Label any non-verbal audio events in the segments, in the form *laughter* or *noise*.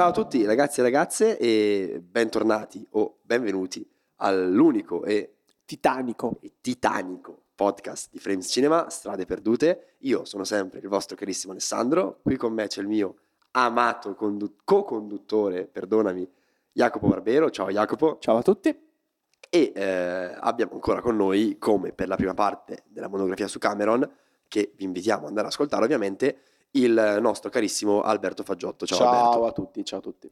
Ciao a tutti ragazzi e ragazze e bentornati o benvenuti all'unico e Titanico. e titanico podcast di Frames Cinema, Strade Perdute. Io sono sempre il vostro carissimo Alessandro, qui con me c'è il mio amato condu- co-conduttore, perdonami, Jacopo Barbero. Ciao Jacopo. Ciao a tutti. E eh, abbiamo ancora con noi, come per la prima parte della monografia su Cameron, che vi invitiamo ad andare ad ascoltare ovviamente, il nostro carissimo Alberto Faggiotto. Ciao, Alberto. a tutti, ciao a tutti.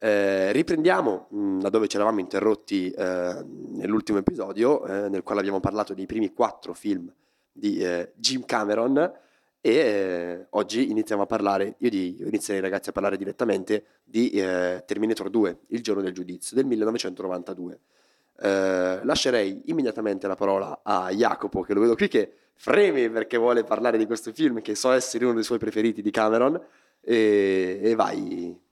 Eh, riprendiamo mh, da dove ci eravamo interrotti eh, nell'ultimo episodio, eh, nel quale abbiamo parlato dei primi quattro film di eh, Jim Cameron e eh, oggi iniziamo a parlare, io, di, io inizierei ragazzi a parlare direttamente di eh, Terminator 2, Il giorno del giudizio del 1992. Eh, lascerei immediatamente la parola a Jacopo, che lo vedo qui che freme perché vuole parlare di questo film, che so essere uno dei suoi preferiti di Cameron. E, e vai.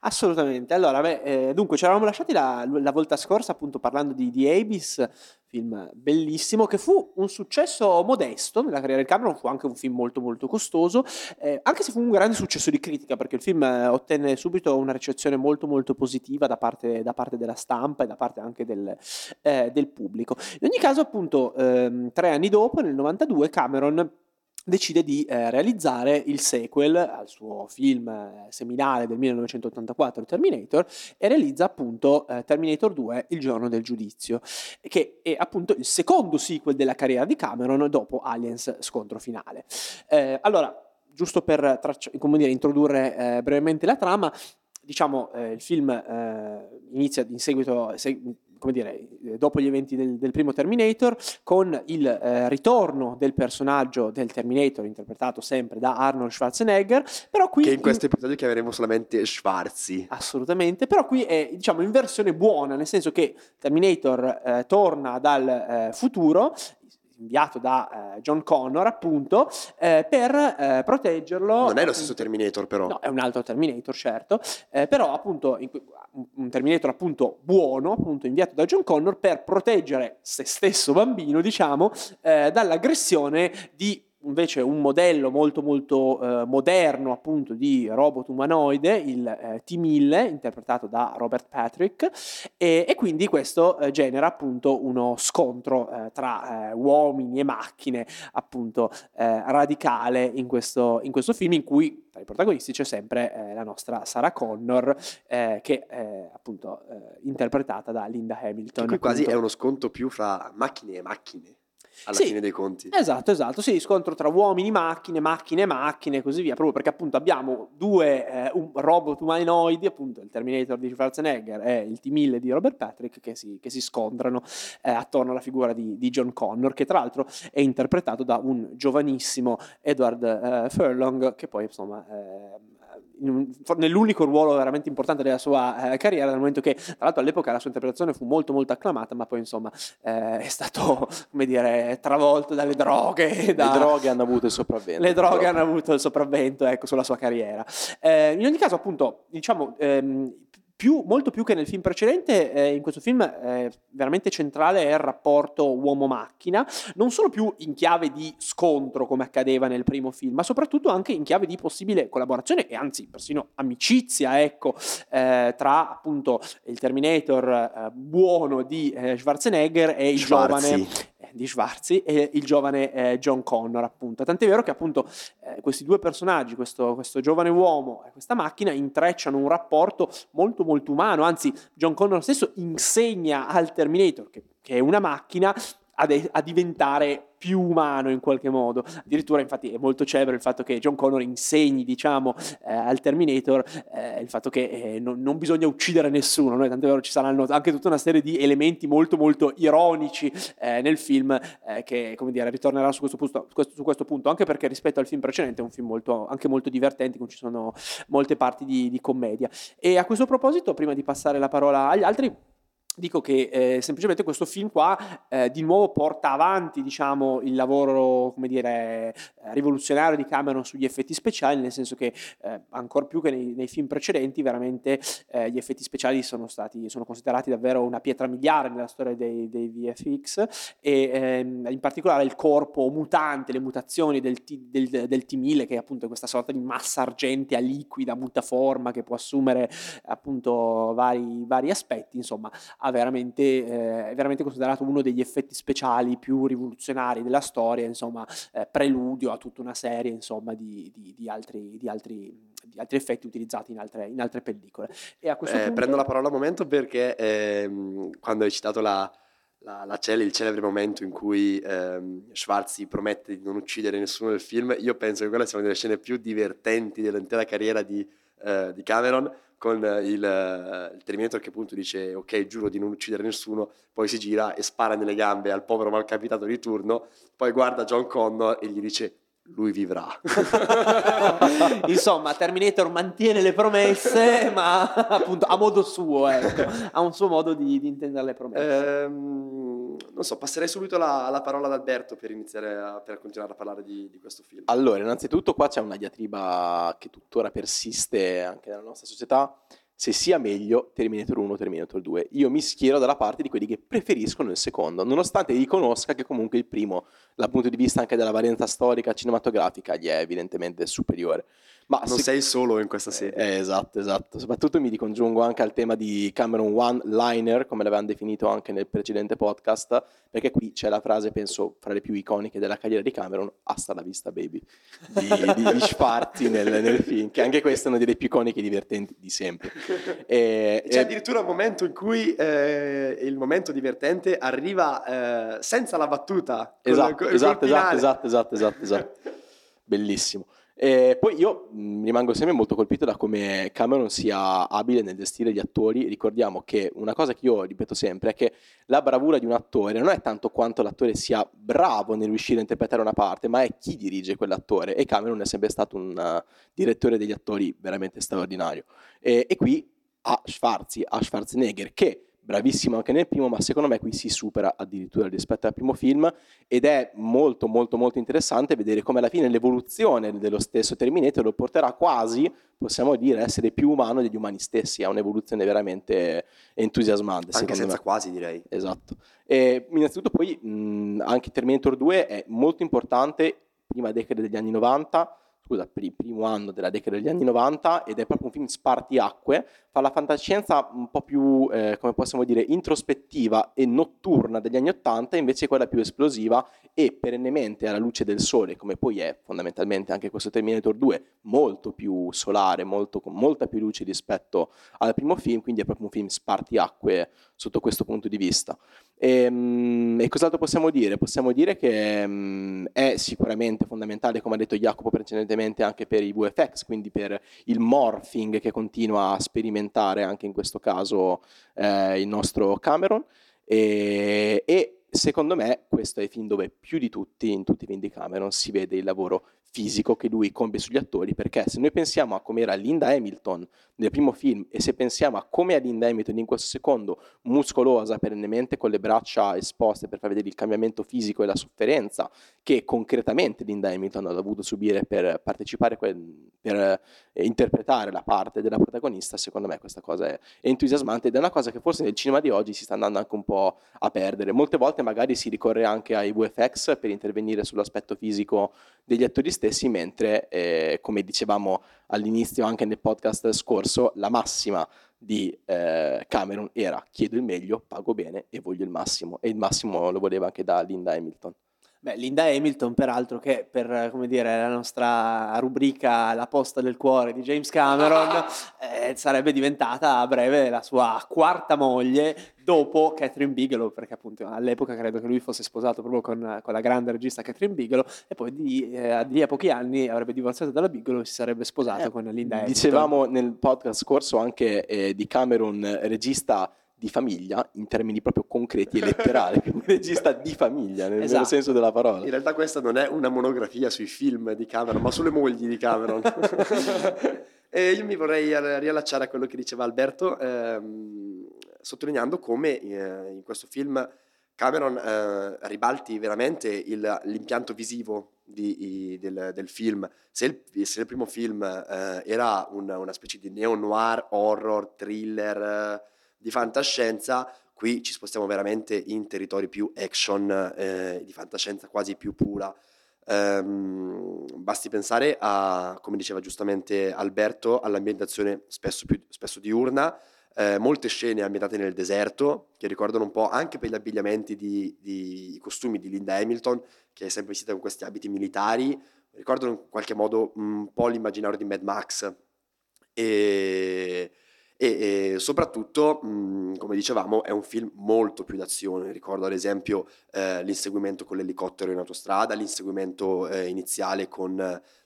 Assolutamente. Allora, beh, eh, dunque, ci eravamo lasciati la, la volta scorsa appunto parlando di, di Abyss, film bellissimo, che fu un successo modesto nella carriera di Cameron, fu anche un film molto molto costoso, eh, anche se fu un grande successo di critica, perché il film ottenne subito una ricezione molto molto positiva da parte, da parte della stampa e da parte anche del, eh, del pubblico. In ogni caso, appunto, ehm, tre anni dopo, nel 92, Cameron decide di eh, realizzare il sequel al suo film eh, seminale del 1984 Terminator e realizza appunto eh, Terminator 2 Il giorno del giudizio che è appunto il secondo sequel della carriera di Cameron dopo Aliens scontro finale. Eh, allora giusto per come dire, introdurre eh, brevemente la trama diciamo eh, il film eh, inizia in seguito se- come dire, eh, dopo gli eventi del, del primo Terminator, con il eh, ritorno del personaggio del Terminator, interpretato sempre da Arnold Schwarzenegger, però qui... Che in questo episodio chiameremo solamente Schwarzi. Assolutamente, però qui è diciamo in versione buona, nel senso che Terminator eh, torna dal eh, futuro, inviato da eh, John Connor appunto, eh, per eh, proteggerlo. Non è lo stesso Terminator, però. No, è un altro Terminator, certo, eh, però appunto in un Terminator appunto buono, appunto inviato da John Connor per proteggere se stesso bambino, diciamo, eh, dall'aggressione di invece un modello molto molto eh, moderno appunto di robot umanoide, il eh, T-1000, interpretato da Robert Patrick, e, e quindi questo eh, genera appunto uno scontro eh, tra eh, uomini e macchine appunto eh, radicale in questo, in questo film in cui tra i protagonisti c'è sempre la nostra Sarah Connor che è appunto interpretata da Linda Hamilton. Qui quasi è uno sconto più fra macchine e macchine, alla Sì. fine dei conti. Esatto, esatto, sì, scontro tra uomini, macchine, macchine, macchine e così via, proprio perché appunto abbiamo due eh, un- robot umanoidi, appunto il Terminator di Schwarzenegger e il T-1000 di Robert Patrick, che si, che si scontrano eh, attorno alla figura di, di John Connor, che tra l'altro è interpretato da un giovanissimo Edward eh, Furlong, che poi insomma... un- nell'unico ruolo veramente importante della sua eh, carriera, dal momento che tra l'altro all'epoca la sua interpretazione fu molto molto acclamata, ma poi insomma eh, è stato, *laughs* come dire, travolto dalle droghe. *laughs* da- Le droghe hanno avuto il sopravvento. le droghe hanno avuto il sopravvento ecco, sulla sua carriera. Eh, in ogni caso, appunto, diciamo, ehm, più- molto più che nel film precedente, eh, in questo film eh, veramente centrale è il rapporto uomo-macchina, non solo più in chiave di scontro come accadeva nel primo film, ma soprattutto anche in chiave di possibile collaborazione e anzi persino amicizia, ecco, eh, tra appunto il Terminator eh, buono di eh, Schwarzenegger e il Schwarzi. giovane di Schwarzi e il giovane eh, John Connor, appunto. Tant'è vero che appunto eh, questi due personaggi, questo, questo giovane uomo e questa macchina, intrecciano un rapporto molto molto umano, anzi John Connor stesso insegna al Terminator, che, che è una macchina, a, de- a diventare più umano in qualche modo. Addirittura, infatti, è molto celebre il fatto che John Connor insegni, diciamo, eh, al Terminator eh, il fatto che eh, non, non bisogna uccidere nessuno, no? tant'è vero ci saranno anche tutta una serie di elementi molto molto ironici eh, nel film eh, che, come dire, ritornerà su questo, punto, questo- su questo punto, anche perché rispetto al film precedente è un film molto, anche molto divertente, cui ci sono molte parti di, di commedia. E a questo proposito, prima di passare la parola agli altri, dico che eh, semplicemente questo film qua eh, di nuovo porta avanti diciamo, il lavoro come dire, eh, rivoluzionario di Cameron sugli effetti speciali, nel senso che eh, ancora più che nei, nei film precedenti veramente eh, gli effetti speciali sono, stati, sono considerati davvero una pietra miliare nella storia dei, dei VFX e ehm, in particolare il corpo mutante, le mutazioni del, T, del, del T-1000 che è appunto questa sorta di massa argentea liquida, mutaforma che può assumere appunto vari, vari aspetti, insomma ha veramente, eh, è veramente considerato uno degli effetti speciali più rivoluzionari della storia, insomma, eh, preludio a tutta una serie insomma, di, di, di, altri, di, altri, di altri effetti utilizzati in altre, in altre pellicole. Eh, punto... Prendo la parola un momento perché ehm, quando hai citato la, la, la cele, il celebre momento in cui ehm, Schwarzi promette di non uccidere nessuno nel film, io penso che quella sia una delle scene più divertenti dell'intera carriera di, eh, di Cameron con il, il Terminator che appunto dice ok giuro di non uccidere nessuno, poi si gira e spara nelle gambe al povero malcapitato di turno, poi guarda John Connor e gli dice lui vivrà. *laughs* Insomma, Terminator mantiene le promesse, *laughs* ma appunto a modo suo, ecco. ha un suo modo di, di intendere le promesse. Ehm, non so, passerei subito la, la, parola ad Alberto per iniziare a, per continuare a parlare di, di, questo film. Allora, innanzitutto qua c'è una diatriba che tuttora persiste anche nella nostra società se sia meglio Terminator 1 o Terminator 2. Io mi schiero dalla parte di quelli che preferiscono il secondo, nonostante riconosca che comunque il primo, dal punto di vista anche della varianza storica cinematografica, gli è evidentemente superiore. Ma non se... sei solo in questa serie. Eh, esatto, esatto. Soprattutto mi ricongiungo anche al tema di Cameron One Liner, come l'avevamo definito anche nel precedente podcast, perché qui c'è la frase, penso, fra le più iconiche della carriera di Cameron, hasta la vista baby, di, di, di Schwarzi nel, nel, film, che anche questa è una delle più iconiche e divertenti di sempre. E, c'è e... addirittura un momento in cui eh, il momento divertente arriva eh, senza la battuta. Esatto, con, esatto, esatto, esatto, esatto, esatto, *laughs* esatto. Bellissimo. E poi io mh, rimango sempre molto colpito da come Cameron sia abile nel gestire gli attori. Ricordiamo che una cosa che io ripeto sempre è che la bravura di un attore non è tanto quanto l'attore sia bravo nel riuscire a interpretare una parte, ma è chi dirige quell'attore. E Cameron è sempre stato un uh, direttore degli attori veramente straordinario. E, e qui ha Schwarzi, ha Schwarzenegger, che bravissimo anche nel primo, ma secondo me qui si supera addirittura rispetto al primo film ed è molto molto molto interessante vedere come alla fine l'evoluzione dello stesso Terminator lo porterà quasi, possiamo dire, a essere più umano degli umani stessi, a un'evoluzione veramente entusiasmante. Anche senza me. quasi direi. Esatto. E innanzitutto poi mh, anche Terminator 2 è molto importante, prima decade degli anni 90, scusa, per il primo anno della decada degli anni 90 ed è proprio un film spartiacque, fa la fantascienza un po' più, eh, come possiamo dire, introspettiva e notturna degli anni 80, invece quella più esplosiva e perennemente alla luce del sole, come poi è fondamentalmente anche questo Terminator 2, molto più solare, molto, con molta più luce rispetto al primo film, quindi è proprio un film spartiacque sotto questo punto di vista. E, ehm, e cos'altro possiamo dire? Possiamo dire che um, è sicuramente fondamentale, come ha detto Jacopo precedentemente, anche per i VFX, quindi per il morphing che continua a sperimentare anche in questo caso eh, il nostro Cameron. E, e secondo me questo è il film dove più di tutti, in tutti i film di Cameron, si vede il lavoro fisico che lui compie sugli attori, perché se noi pensiamo a come era Linda Hamilton nel primo film e se pensiamo a come è Linda Hamilton in questo secondo, muscolosa perennemente con le braccia esposte per far vedere il cambiamento fisico e la sofferenza che concretamente Linda Hamilton ha dovuto subire per partecipare, per eh, interpretare la parte della protagonista, secondo me questa cosa è entusiasmante ed è una cosa che forse nel cinema di oggi si sta andando anche un po' a perdere. Molte volte magari si ricorre anche ai VFX per intervenire sull'aspetto fisico degli attori stessi, mentre, eh, come dicevamo all'inizio anche nel podcast scorso, la massima di eh, Cameron era chiedo il meglio, pago bene e voglio il massimo. E il massimo lo voleva anche da Linda Hamilton. Beh, Linda Hamilton, peraltro, che per come dire, la nostra rubrica La posta del cuore di James Cameron *laughs* eh, sarebbe diventata a breve la sua quarta moglie dopo Catherine Bigelow, perché appunto all'epoca credo che lui fosse sposato proprio con, con la grande regista Catherine Bigelow e poi di, eh, di a pochi anni avrebbe divorziato dalla Bigelow e si sarebbe sposato eh, con Linda Hamilton. Dicevamo nel podcast scorso anche eh, di Cameron, regista di famiglia in termini proprio concreti e *laughs* letterali, un regista di famiglia nel esatto. vero senso della parola. In realtà questa non è una monografia sui film di Cameron, ma sulle mogli di Cameron. *laughs* e io mi vorrei riallacciare a quello che diceva Alberto. Ehm, sottolineando come eh, in questo film Cameron eh, ribalti veramente il- l'impianto visivo di- i- del, del film. Se il, se il primo film eh, era un- una specie di neo-noir, horror, thriller eh, di fantascienza, qui ci spostiamo veramente in territori più action, eh, di fantascienza quasi più pura. Ehm, basti pensare a, come diceva giustamente Alberto, all'ambientazione spesso, più, spesso diurna, eh, molte scene ambientate nel deserto, che ricordano un po' anche per gli abbigliamenti di, di- i costumi di Linda Hamilton, che è sempre vestita con questi abiti militari, ricordano in qualche modo un po' l'immaginario di Mad Max. E, e- e soprattutto, mh, come dicevamo, è un film molto più d'azione. Ricordo ad esempio eh, l'inseguimento con l'elicottero in autostrada, l'inseguimento eh, iniziale con,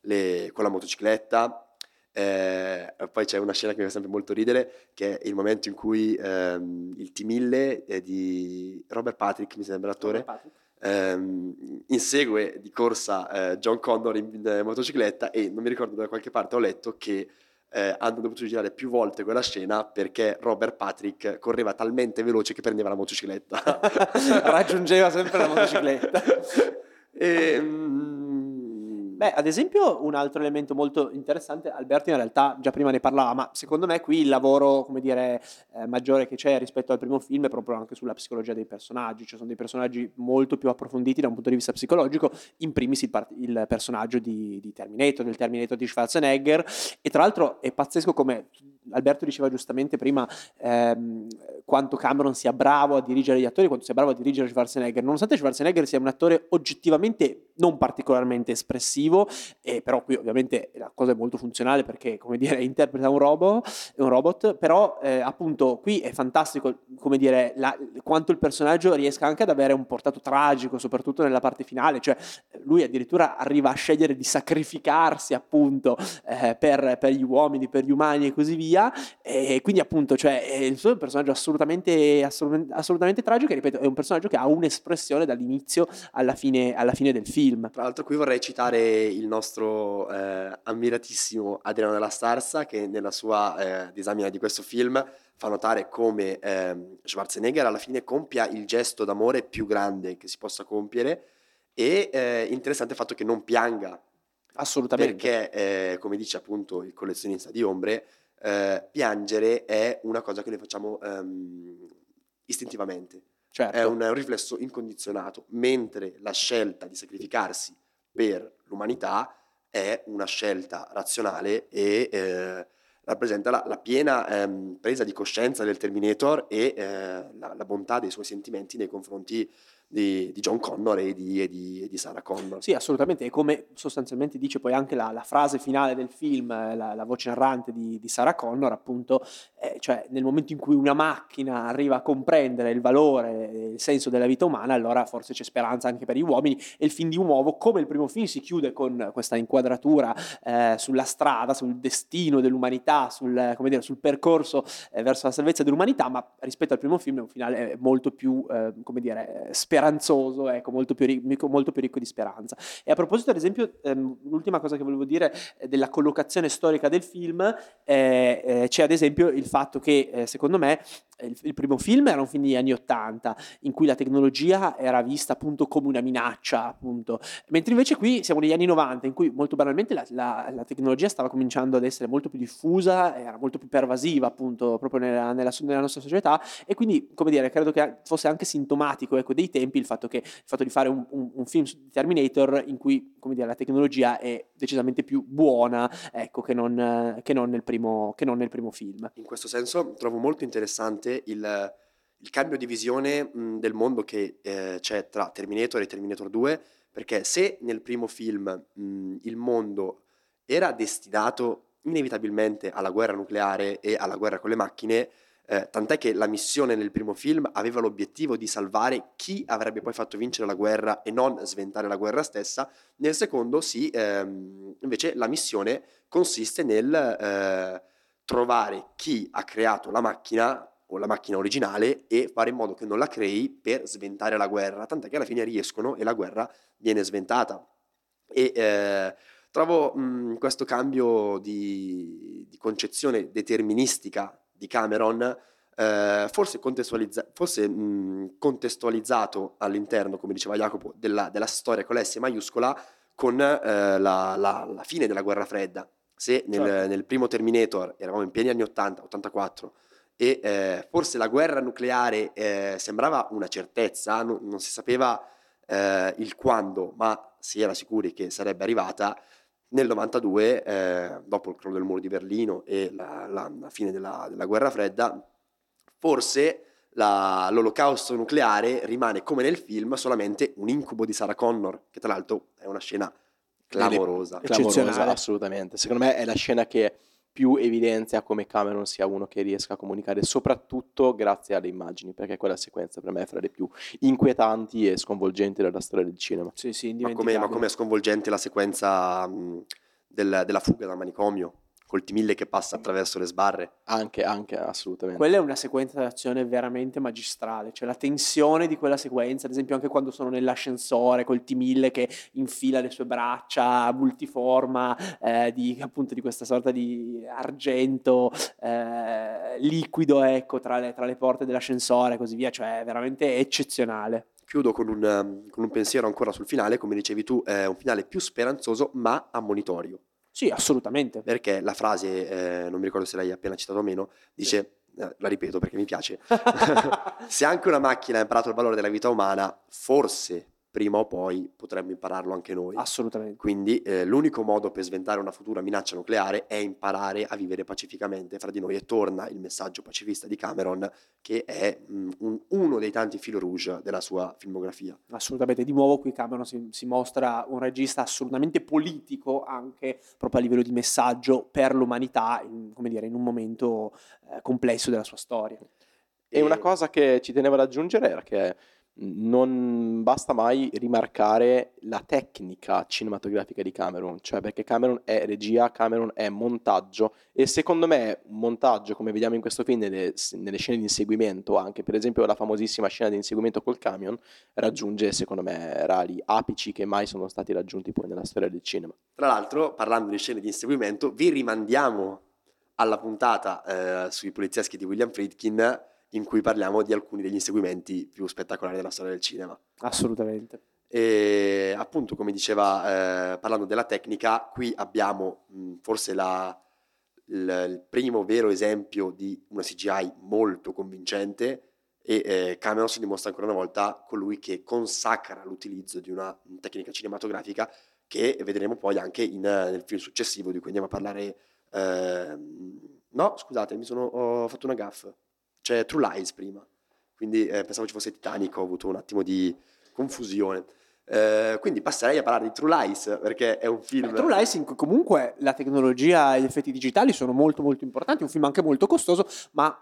le- con la motocicletta. Eh, poi c'è una scena che mi fa sempre molto ridere, che è il momento in cui ehm, il T-1000 eh, di Robert Patrick, mi sembra l'attore, ehm, insegue di corsa eh, John Connor in, in motocicletta e non mi ricordo da qualche parte ho letto che eh, hanno dovuto girare più volte quella scena perché Robert Patrick correva talmente veloce che prendeva la motocicletta. *laughs* Raggiungeva sempre la motocicletta. *laughs* e, mm, Beh, ad esempio, un altro elemento molto interessante, Alberto in realtà già prima ne parlava, ma secondo me qui il lavoro, come dire, eh, maggiore che c'è rispetto al primo film è proprio anche sulla psicologia dei personaggi, cioè sono dei personaggi molto più approfonditi da un punto di vista psicologico, in primis il, par- il personaggio di, di Terminator, del Terminator di Schwarzenegger, e tra l'altro è pazzesco come Alberto diceva giustamente prima ehm, quanto Cameron sia bravo a dirigere gli attori, quanto sia bravo a dirigere Schwarzenegger, nonostante Schwarzenegger sia un attore oggettivamente non particolarmente espressivo, e però qui ovviamente la cosa è molto funzionale perché come dire interpreta un robot, un robot però eh, appunto qui è fantastico come dire la- quanto il personaggio riesca anche ad avere un portato tragico, soprattutto nella parte finale, cioè lui addirittura arriva a scegliere di sacrificarsi appunto eh, per, per gli uomini, per gli umani e così via. E quindi, appunto, cioè, è il suo è un personaggio assolutamente, assolutamente, assolutamente tragico. E ripeto, è un personaggio che ha un'espressione dall'inizio alla fine, alla fine del film. Tra l'altro qui vorrei citare il nostro eh, ammiratissimo Adriano della Starsa che nella sua eh, disamina di questo film fa notare come ehm, Schwarzenegger alla fine compia il gesto d'amore più grande che si possa compiere e eh, interessante il fatto che non pianga Assolutamente. perché eh, come dice appunto il collezionista di ombre eh, piangere è una cosa che noi facciamo ehm, istintivamente certo. è un, un riflesso incondizionato, mentre la scelta di sacrificarsi per l'umanità è una scelta razionale e eh, rappresenta la, la piena ehm, presa di coscienza del Terminator e eh, la, la bontà dei suoi sentimenti nei confronti di, di John Connor e di, e di- e di Sarah Connor. Sì, assolutamente, e come sostanzialmente dice poi anche la, la frase finale del film, eh, la, la voce narrante di, Sarah Connor, appunto, eh, cioè nel momento in cui una macchina arriva a comprendere il valore il senso della vita umana, allora forse c'è speranza anche per gli uomini e il film di nuovo, come il primo film, si chiude con questa inquadratura eh, sulla strada, sul destino dell'umanità, sul, come dire, sul percorso eh, verso la salvezza dell'umanità, ma rispetto al primo film è un finale molto più, eh, come dire, speranzoso, ecco, molto più, ricco, molto più ricco di speranza. E a proposito, ad esempio, ehm, l'ultima cosa che volevo dire eh, della collocazione storica del film, eh, eh, c'è ad esempio il fatto che, eh, secondo me, il, il primo film era un film degli anni Ottanta, in cui la tecnologia era vista appunto come una minaccia, appunto, mentre invece qui siamo negli anni 90, in cui molto banalmente la, la- la tecnologia stava cominciando ad essere molto più diffusa, era molto più pervasiva, appunto, proprio nella, nella nella nostra società, e quindi, come dire, credo che fosse anche sintomatico ecco, dei tempi il fatto, che, il fatto di fare un, un- un film su Terminator in cui, come dire, la tecnologia è decisamente più buona, ecco, che non, che non nel primo, che non nel primo film. In questo senso trovo molto interessante il, il cambio di visione mh, del mondo che eh, c'è tra Terminator e Terminator 2, perché se nel primo film mh, il mondo era destinato inevitabilmente alla guerra nucleare e alla guerra con le macchine, eh, tant'è che la missione nel primo film aveva l'obiettivo di salvare chi avrebbe poi fatto vincere la guerra e non sventare la guerra stessa, nel secondo sì, ehm, invece la missione consiste nel eh, trovare chi ha creato la macchina o la macchina originale e fare in modo che non la crei per sventare la guerra, tant'è che alla fine riescono e la guerra viene sventata. E eh, trovo mh, questo cambio di, di concezione deterministica di Cameron eh, forse, contestualizza- forse mh, contestualizzato all'interno, come diceva Jacopo, della, della storia con l'S maiuscola con eh, la, la- la fine della guerra fredda. Se nel, Certo. nel primo Terminator eravamo in pieni anni 80, 84, e eh, forse la guerra nucleare eh, sembrava una certezza, non, non si sapeva eh, il quando, ma si era sicuri che sarebbe arrivata. Nel 92, eh, dopo il crollo del muro di Berlino e la, la- la fine della, della guerra fredda, forse la- l'olocausto nucleare rimane come nel film solamente un incubo di Sarah Connor, che tra l'altro è una scena clamorosa. Clamorosa, Eccezionale. assolutamente. Secondo me è la scena che più evidenzia come Cameron sia uno che riesca a comunicare, soprattutto grazie alle immagini, perché quella sequenza per me è fra le più inquietanti e sconvolgenti della storia del cinema. Sì, sì, Ma indimenticabile. come, ma come è sconvolgente la sequenza mh, del- della fuga dal manicomio, col Timille che passa attraverso le sbarre. Anche, anche, assolutamente. Quella è una sequenza d'azione veramente magistrale, cioè la tensione di quella sequenza, ad esempio anche quando sono nell'ascensore col T-1000 che infila le sue braccia multiforma eh, di, appunto di questa sorta di argento eh, liquido ecco tra le, tra le porte dell'ascensore e così via, cioè è veramente eccezionale. Chiudo con un, con un pensiero ancora sul finale, come dicevi tu, è un finale più speranzoso ma ammonitorio. Sì, assolutamente. Perché la frase, eh, non mi ricordo se l'hai appena citato o meno, dice, eh, la ripeto perché mi piace, *laughs* *laughs* se anche una macchina ha imparato il valore della vita umana, forse prima o poi potremmo impararlo anche noi. assolutamente. Quindi eh, l'unico modo per sventare una futura minaccia nucleare è imparare a vivere pacificamente fra di noi e torna il messaggio pacifista di Cameron che è mh, un- uno dei tanti fil rouge della sua filmografia. Assolutamente, di nuovo qui Cameron si, si mostra un regista assolutamente politico anche proprio a livello di messaggio per l'umanità, in, come dire, in un momento eh, complesso della sua storia. E una cosa che ci tenevo ad aggiungere era che non basta mai rimarcare la tecnica cinematografica di Cameron, cioè perché Cameron è regia, Cameron è montaggio e secondo me un montaggio come vediamo in questo film nelle, nelle scene di inseguimento, anche per esempio la famosissima scena di inseguimento col camion, raggiunge secondo me rari apici che mai sono stati raggiunti poi nella storia del cinema. Tra l'altro, parlando di scene di inseguimento, vi rimandiamo alla puntata eh, sui polizieschi di William Friedkin in cui parliamo di alcuni degli inseguimenti più spettacolari della storia del cinema. Assolutamente. E appunto, come diceva, eh, parlando della tecnica, qui abbiamo mh, forse la- il, il primo vero esempio di una CGI molto convincente e eh, Cameron si dimostra ancora una volta colui che consacra l'utilizzo di una tecnica cinematografica che vedremo poi anche in, eh, nel film successivo di cui andiamo a parlare. ehm, no, scusate, mi sono, ho fatto una gaffa. C'è True Lies prima, quindi eh, pensavo ci fosse Titanic, ho avuto un attimo di confusione. Eh, quindi passerei a parlare di True Lies perché è un film. Beh, True Lies, in- comunque la tecnologia e gli effetti digitali sono molto molto importanti, è un film anche molto costoso, ma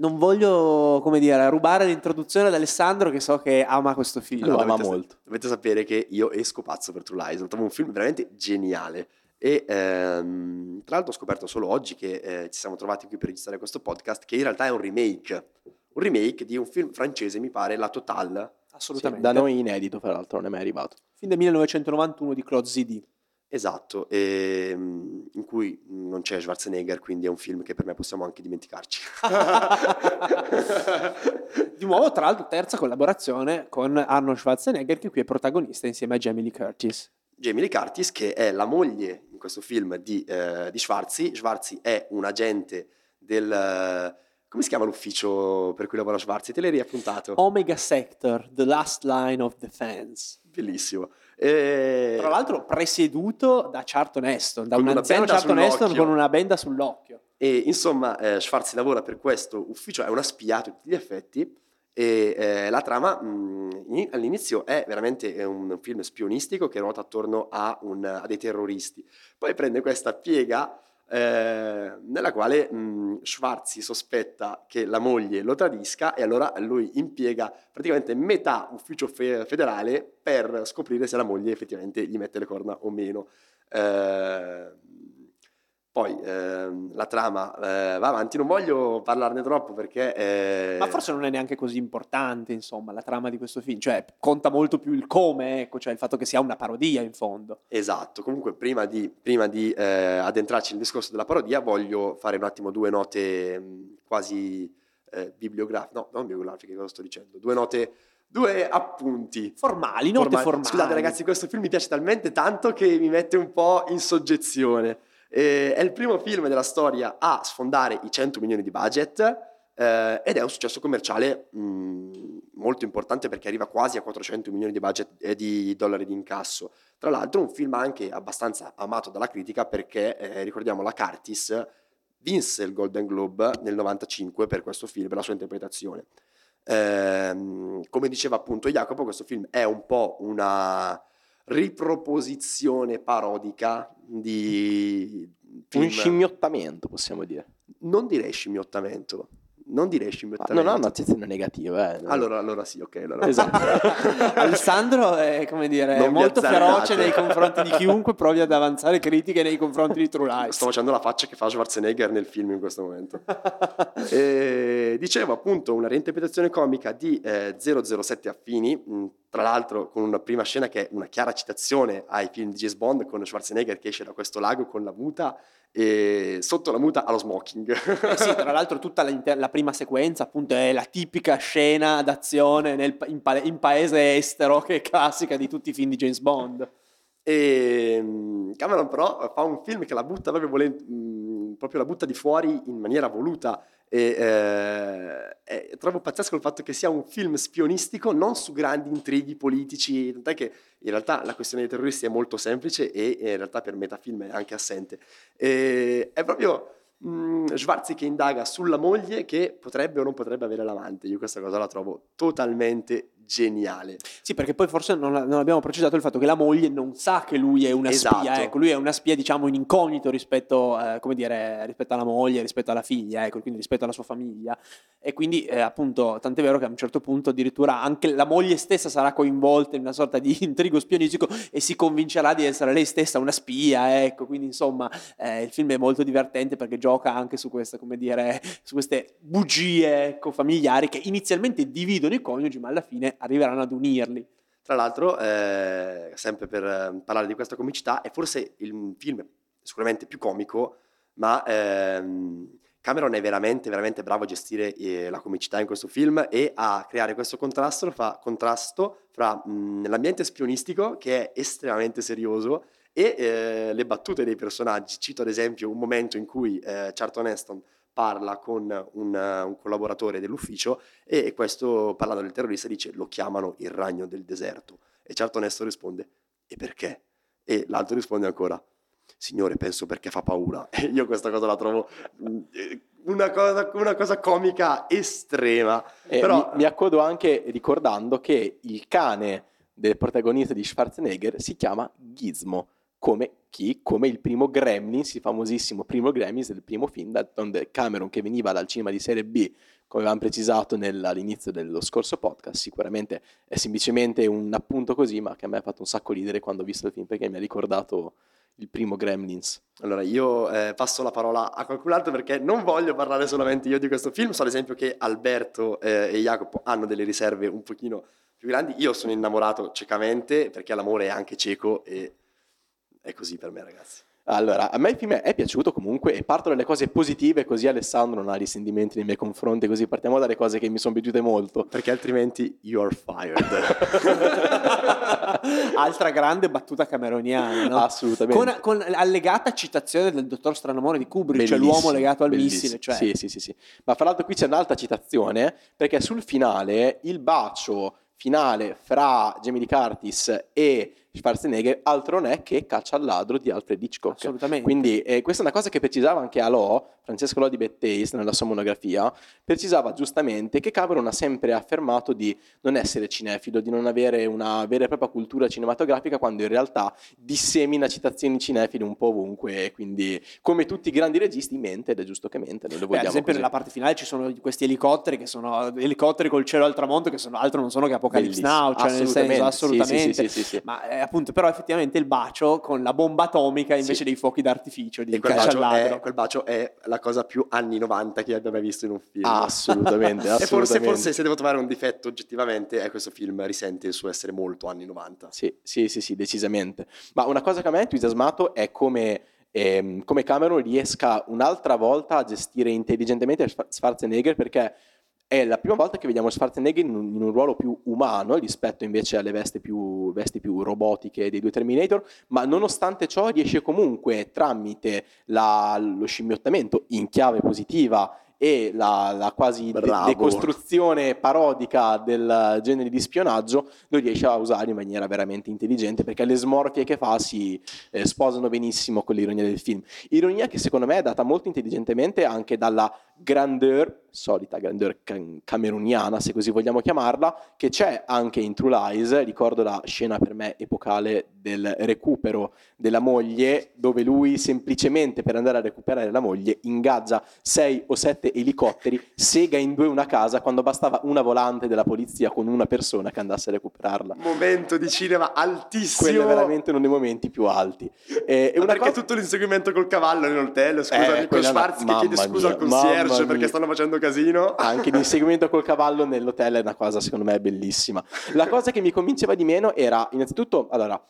non voglio, come dire, rubare l'introduzione ad Alessandro che so che ama questo film. Lo No, ama dovete, molto. dovete sapere che io esco pazzo per True Lies, lo trovo un film veramente geniale. E ehm, tra l'altro ho scoperto solo oggi che eh, ci siamo trovati qui per registrare questo podcast, che in realtà è un remake. Un remake di un film francese, mi pare, La Total. Assolutamente. Da noi inedito, fra l'altro, non è mai arrivato. Film del 1991 di Claude Zidi. Esatto, e, mm, in cui non c'è Schwarzenegger, quindi è un film che per me possiamo anche dimenticarci. *laughs* Di nuovo, tra l'altro, terza collaborazione con Arnold Schwarzenegger, che qui è protagonista insieme a Jamie Lee Curtis. Jamie Lee Curtis, che è la moglie in questo film di, eh, di Schwarzi. Schwarzi è un agente del... eh, come si chiama l'ufficio per cui lavora Schwarzi? Te l'hai riappuntato? Omega Sector, The Last Line of Defense. Bellissimo. E- Tra l'altro presieduto da Charlton Heston, da un anziano Charlton Heston con una benda sull'occhio. E insomma, eh, Schwarzi lavora per questo ufficio, è una spia a tutti gli effetti. E eh, la trama mh, in- all'inizio è veramente un film spionistico che ruota attorno a, un- a dei terroristi. Poi prende questa piega eh, nella quale mh, Schwarzi sospetta che la moglie lo tradisca e allora lui impiega praticamente metà ufficio fe- federale per scoprire se la moglie effettivamente gli mette le corna o meno. Eh, poi ehm, la trama eh, va avanti, non voglio parlarne troppo perché... eh, Ma forse non è neanche così importante, insomma, la trama di questo film. Cioè, conta molto più il come, ecco, cioè il fatto che sia una parodia in fondo. Esatto, comunque prima di, prima di eh, addentrarci nel discorso della parodia voglio fare un attimo due note mh, quasi eh, bibliografiche, no, non bibliografiche, cosa sto dicendo? Due note, due appunti. Formali, note Formali. formali. Scusate ragazzi, questo film mi piace talmente tanto che mi mette un po' in soggezione. Eh, è il primo film della storia a sfondare i 100 milioni di budget eh, ed è un successo commerciale mh, molto importante perché arriva quasi a 400 milioni di, budget, eh, di dollari di incasso. Tra l'altro un film anche abbastanza amato dalla critica perché, eh, ricordiamo, la Curtis vinse il Golden Globe nel 95 per questo film, per la sua interpretazione. Ehm, come diceva appunto Jacopo, questo film è un po' una riproposizione parodica di film. Un scimmiottamento, possiamo dire. Non direi scimmiottamento. Non direi Ma scimmiottamento. non ha un'accezione negativa, eh. Allora, allora sì, ok. Allora. Esatto. *laughs* Alessandro è come dire Non molto feroce nei confronti di chiunque provi ad avanzare critiche nei confronti di True Lies. Sto facendo la faccia che fa Schwarzenegger nel film in questo momento. E, dicevo appunto una reinterpretazione comica di eh, 007 Affini, mh, tra l'altro con una prima scena che è una chiara citazione ai film di James Bond con Schwarzenegger che esce da questo lago con la muta e sotto la muta ha lo smoking. Eh sì, tra *laughs* l'altro tutta la, prima sequenza appunto è la tipica scena d'azione nel in, pa- in paese estero che è classica di tutti i film di James Bond. E mh, Cameron però fa un film che la butta proprio, volen- mh, proprio la butta di fuori in maniera voluta e eh, è- trovo pazzesco il fatto che sia un film spionistico non su grandi intrighi politici, tant'è che in realtà la questione dei terroristi è molto semplice e in realtà per metafilm è anche assente. E è proprio mh, Schwarzi che indaga sulla moglie che potrebbe o non potrebbe avere l'amante. Io questa cosa la trovo totalmente geniale. Sì, perché poi forse non, non abbiamo precisato il fatto che la moglie non sa che lui è una Esatto. spia, ecco, lui è una spia diciamo in incognito rispetto, eh, come dire, rispetto alla moglie, rispetto alla figlia, ecco, quindi rispetto alla sua famiglia. E quindi eh, appunto, tant'è vero che a un certo punto addirittura anche la moglie stessa sarà coinvolta in una sorta di *laughs* intrigo spionistico e si convincerà di essere lei stessa una spia, ecco, quindi insomma eh, il film è molto divertente perché gioca anche su queste, come dire, su queste bugie ecco, familiari che inizialmente dividono i coniugi ma alla fine arriveranno ad unirli. Tra l'altro, eh, sempre per eh, parlare di questa comicità, è forse il film sicuramente più comico, ma ehm, Cameron è veramente, veramente bravo a gestire eh, la comicità in questo film e a creare questo contrasto fra, contrasto fra mh, l'ambiente spionistico, che è estremamente serioso, e eh, le battute dei personaggi. Cito ad esempio un momento in cui eh, Charlton Heston parla con un, un collaboratore dell'ufficio e questo, parlando del terrorista, dice lo chiamano il ragno del deserto. E Charlton Heston risponde, e perché? E l'altro risponde ancora, signore, penso perché fa paura. *laughs* E io questa cosa la trovo mm, eh, una cosa, una cosa comica estrema. E Però- mi, mi accodo anche ricordando che il cane del protagonista di Schwarzenegger si chiama Gizmo, come chi? Come il primo Gremlins, il famosissimo primo Gremlins del primo film, d'altronde Cameron che veniva dal cinema di serie B, come avevamo precisato all'inizio dello scorso podcast, sicuramente è semplicemente un appunto così, ma che a me ha fatto un sacco ridere quando ho visto il film, perché mi ha ricordato il primo Gremlins. Allora, io eh, passo la parola a qualcun altro perché non voglio parlare solamente io di questo film. So ad esempio che Alberto eh, e Jacopo hanno delle riserve un pochino più grandi. Io sono innamorato ciecamente perché l'amore è anche cieco e è così per me, ragazzi. Allora, a me il film è piaciuto comunque e parto dalle cose positive così Alessandro non ha risentimenti nei miei confronti, così partiamo dalle cose che mi sono piaciute molto. Perché altrimenti you're fired. *laughs* Altra grande battuta cameroniana, no? Assolutamente. Con, con allegata citazione del dottor Stranamore di Kubrick, cioè Bellissimo, l'uomo legato al bellissimo. missile. Cioè, Sì, sì, sì, sì. Ma fra l'altro qui c'è un'altra citazione, perché sul finale il bacio finale fra Jamie Lee Curtis e Schwarzenegger altro non è che Caccia al ladro di Alfred Hitchcock. assolutamente. Quindi eh, questa è una cosa che precisava anche Alò, Francesco Lò di Betteis, nella sua monografia, precisava giustamente che Cameron ha sempre affermato di non essere cinefilo, di non avere una vera e propria cultura cinematografica, quando in realtà dissemina citazioni cinefile un po' ovunque, quindi come tutti i grandi registi mente, ed è giusto che mente, noi lo Beh, ad vogliamo esempio così. nella parte finale ci sono questi elicotteri che sono elicotteri col cielo al tramonto che sono altro non sono che Apocalypse Bellissimo. Now, cioè nel senso assolutamente. Sì, sì, sì, sì, sì. Ma eh, appunto, però effettivamente il bacio con la bomba atomica invece Sì. dei fuochi d'artificio di e quel bacio, è, quel bacio è la cosa più anni 90 che abbia mai visto in un film. Assolutamente, *laughs* E forse, assolutamente. forse se devo trovare un difetto oggettivamente è questo film risente il suo essere molto anni 90. Sì, sì, sì, sì, decisamente. Ma una cosa che a me ha entusiasmato è come, ehm, come Cameron riesca un'altra volta a gestire intelligentemente Schwar- Schwarzenegger perché è la prima volta che vediamo Schwarzenegger in un, in un ruolo più umano rispetto invece alle vesti più, vesti più, robotiche dei due Terminator, ma nonostante ciò riesce comunque tramite la, lo scimmiottamento in chiave positiva e la, la quasi de- decostruzione parodica del genere di spionaggio lo riesce a usare in maniera veramente intelligente perché le smorfie che fa si eh, sposano benissimo con l'ironia del film. Ironia che secondo me è data molto intelligentemente anche dalla grandeur, solita grandeur cameruniana se così vogliamo chiamarla, che c'è anche in True Lies, ricordo la scena per me epocale del recupero della moglie, dove lui semplicemente per andare a recuperare la moglie ingaggia sei o sette elicotteri, sega in due una casa quando bastava una volante della polizia con una persona che andasse a recuperarla. Momento di cinema altissimo. Quello è veramente uno dei momenti più alti. Eh, Ma perché cosa... tutto l'inseguimento col cavallo nell'hotel, scusa, eh, con Schwarz che chiede scusa mia, al concierge perché stanno facendo casino. Anche l'inseguimento col cavallo nell'hotel è una cosa secondo me bellissima. La cosa che mi convinceva di meno era innanzitutto, allora,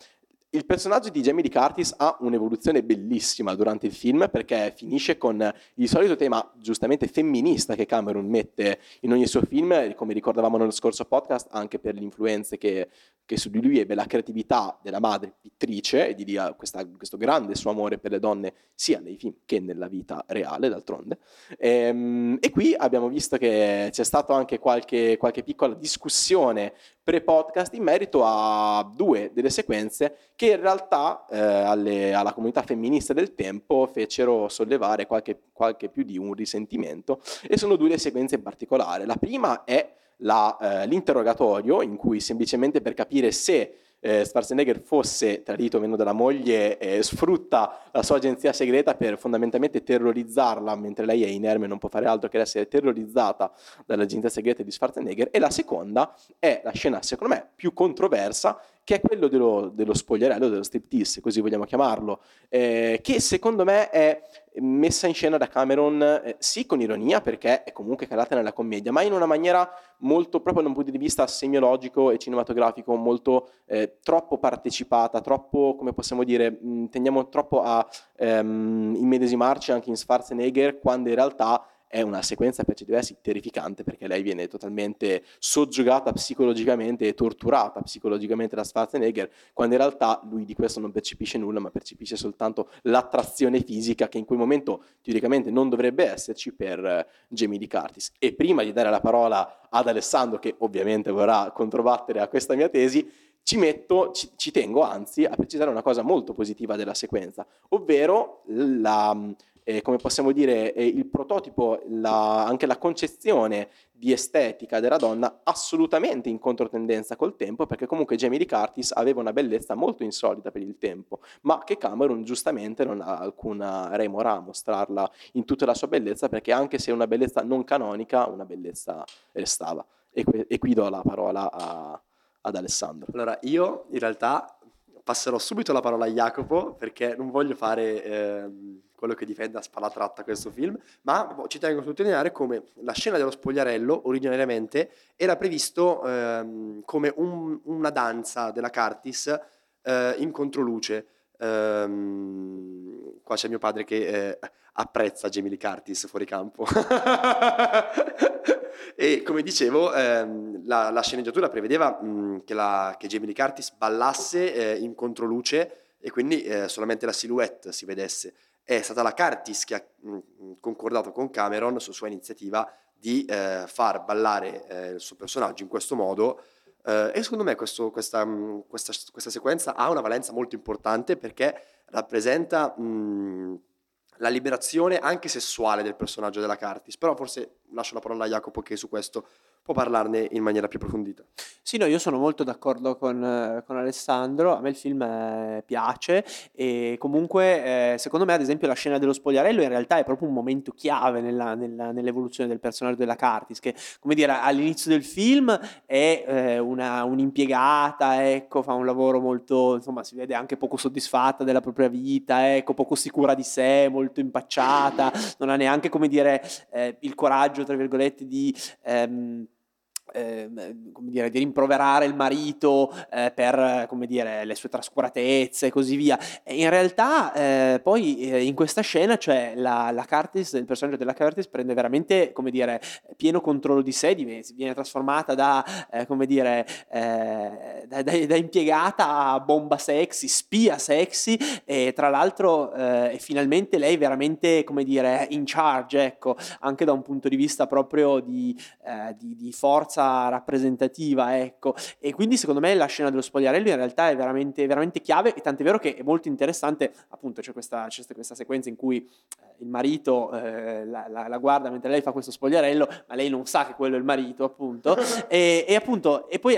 il personaggio di Jamie Lee Curtis ha un'evoluzione bellissima durante il film perché finisce con il solito tema giustamente femminista che Cameron mette in ogni suo film, come ricordavamo nello scorso podcast, anche per le influenze che, che su di lui ebbe la creatività della madre pittrice e di lì questa, questo grande suo amore per le donne sia nei film che nella vita reale d'altronde. E, ehm, e qui abbiamo visto che c'è stata anche qualche, qualche piccola discussione pre-podcast in merito a due delle sequenze che in realtà eh, alle, alla comunità femminista del tempo fecero sollevare qualche, qualche, più di un risentimento e sono due le sequenze in particolare. La prima è la, eh, l'interrogatorio in cui semplicemente per capire se eh, Schwarzenegger fosse tradito o meno dalla moglie, eh, sfrutta la sua agenzia segreta per fondamentalmente terrorizzarla, mentre lei è inerme e non può fare altro che essere terrorizzata dall'agenzia segreta di Schwarzenegger. E la seconda è la scena, secondo me, più controversa, che è quello dello, dello spogliarello, dello striptease, così vogliamo chiamarlo, eh, che secondo me è messa in scena da Cameron, eh, sì con ironia, perché è comunque calata nella commedia, ma in una maniera molto, proprio da un punto di vista semiologico e cinematografico, molto eh, troppo partecipata, troppo, come possiamo dire, mh, tendiamo troppo a ehm, immedesimarci anche in Schwarzenegger, quando in realtà è una sequenza per certi versi terrificante perché lei viene totalmente soggiogata psicologicamente e torturata psicologicamente da Schwarzenegger, quando in realtà lui di questo non percepisce nulla, ma percepisce soltanto l'attrazione fisica che in quel momento teoricamente non dovrebbe esserci per eh, Jamie Lee Curtis. E prima di dare la parola ad Alessandro, che ovviamente vorrà controbattere a questa mia tesi, ci metto, ci, ci, tengo anzi a precisare una cosa molto positiva della sequenza, ovvero la, eh, come possiamo dire, eh, il prototipo, la, anche la concezione di estetica della donna assolutamente in controtendenza col tempo, perché comunque Jamie Lee Curtis aveva una bellezza molto insolita per il tempo, ma che Cameron giustamente non ha alcuna remora a mostrarla in tutta la sua bellezza, perché anche se è una bellezza non canonica, una bellezza restava. E, que- e qui do la parola a, ad Alessandro. Allora, io in realtà passerò subito la parola a Jacopo perché non voglio fare eh, quello che difende a spalla tratta questo film, ma ci tengo a sottolineare come la scena dello spogliarello originariamente era previsto eh, come un, una danza della Curtis eh, in controluce. Um, qua c'è mio padre che eh, apprezza Jamie Lee Curtis fuori campo. *laughs* e come dicevo, ehm, la, la, sceneggiatura prevedeva mh, che, la, che, Jamie Lee Curtis ballasse eh, in controluce e quindi eh, solamente la silhouette si vedesse. È stata la Curtis che ha concordato con Cameron su sua iniziativa di eh, far ballare eh, il suo personaggio in questo modo. Eh, e secondo me questo, questa, questa, questa, sequenza ha una valenza molto importante perché rappresenta mh, la liberazione anche sessuale del personaggio della Curtis. Però forse lascio la parola a Jacopo che su questo può parlarne in maniera più approfondita. Sì, no, io sono molto d'accordo con, con Alessandro, a me il film eh, piace e comunque eh, secondo me ad esempio la scena dello spogliarello in realtà è proprio un momento chiave nella, nella, nell'evoluzione del personaggio della Curtis, che come dire all'inizio del film è eh, una, un'impiegata, ecco, fa un lavoro molto, insomma si vede anche poco soddisfatta della propria vita, ecco, poco sicura di sé, molto impacciata, non ha neanche come dire eh, il coraggio, tra virgolette, di... Ehm, eh, come dire, di rimproverare il marito eh, per come dire, le sue trascuratezze e così via. E in realtà eh, poi eh, in questa scena cioè, la, la Curtis, il personaggio della Curtis prende veramente come dire, pieno controllo di sé, viene trasformata da, eh, come dire, eh, da, da, da, impiegata a bomba sexy, spia sexy e tra l'altro finalmente lei veramente come dire, in charge, ecco, anche da un punto di vista proprio di, di, di forza forza rappresentativa, ecco. E quindi secondo me la scena dello spogliarello in realtà è veramente, veramente chiave e tant'è vero che è molto interessante, appunto c'è questa, c'è questa sequenza in cui eh, il marito eh, la, la, la, guarda mentre lei fa questo spogliarello, ma lei non sa che quello è il marito, appunto. *laughs* e, e appunto, e poi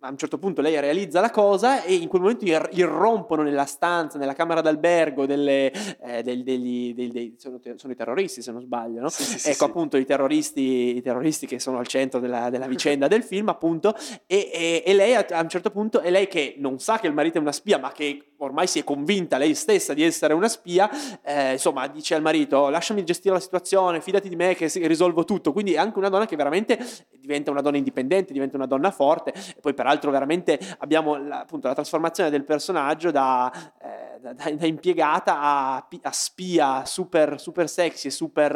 a un certo punto lei realizza la cosa e in quel momento irrompono nella stanza, nella camera d'albergo delle, eh, degli, degli, degli, dei, sono, sono, i terroristi se non sbaglio, no? sì, sì, ecco sì, appunto i terroristi, i terroristi che sono al centro della, della vicenda del film appunto e, e, e, lei a, a un certo punto è lei che non sa che il marito è una spia ma che ormai si è convinta lei stessa di essere una spia, eh, insomma dice al marito lasciami gestire la situazione, fidati di me che risolvo tutto, quindi è anche una donna che veramente diventa una donna indipendente, diventa una donna forte e poi per peraltro veramente abbiamo la, appunto la trasformazione del personaggio da, eh, da, da impiegata a, a, spia super, super sexy e super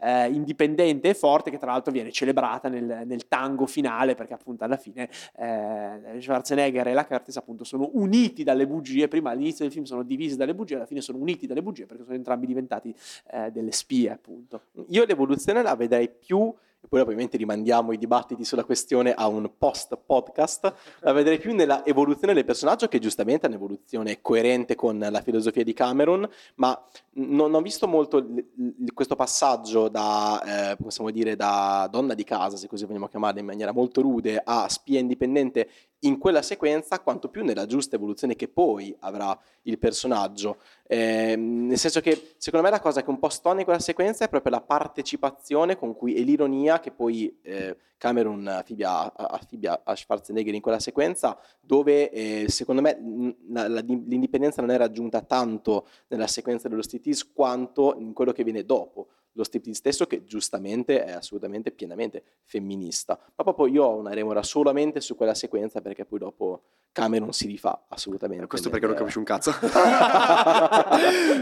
eh, indipendente e forte che tra l'altro viene celebrata nel, nel tango finale perché appunto alla fine eh, Schwarzenegger e la Curtis appunto sono uniti dalle bugie, prima all'inizio del film sono divisi dalle bugie, alla fine sono uniti dalle bugie perché sono entrambi diventati eh, delle spie appunto. Io l'evoluzione la vedrei più e poi ovviamente rimandiamo i dibattiti sulla questione a un post podcast, la vedrei più nella evoluzione del personaggio che giustamente è un'evoluzione coerente con la filosofia di Cameron, ma non ho visto molto l- l- questo passaggio da, eh, possiamo dire, da donna di casa, se così vogliamo chiamarla in maniera molto rude, a spia indipendente in quella sequenza, quanto più nella giusta evoluzione che poi avrà il personaggio. Eh, nel senso che secondo me la cosa che un po' stona in quella sequenza è proprio la partecipazione con cui e l'ironia che poi eh, Cameron affibbia, affibbia, a Schwarzenegger in quella sequenza, dove eh, secondo me la, la, l'indipendenza non è raggiunta tanto nella sequenza dello striptease quanto in quello che viene dopo lo striptease stesso che giustamente è assolutamente pienamente femminista. Ma proprio io ho una remora solamente su quella sequenza perché poi dopo Cameron si rifà assolutamente. Questo perché non capisci un cazzo. *laughs*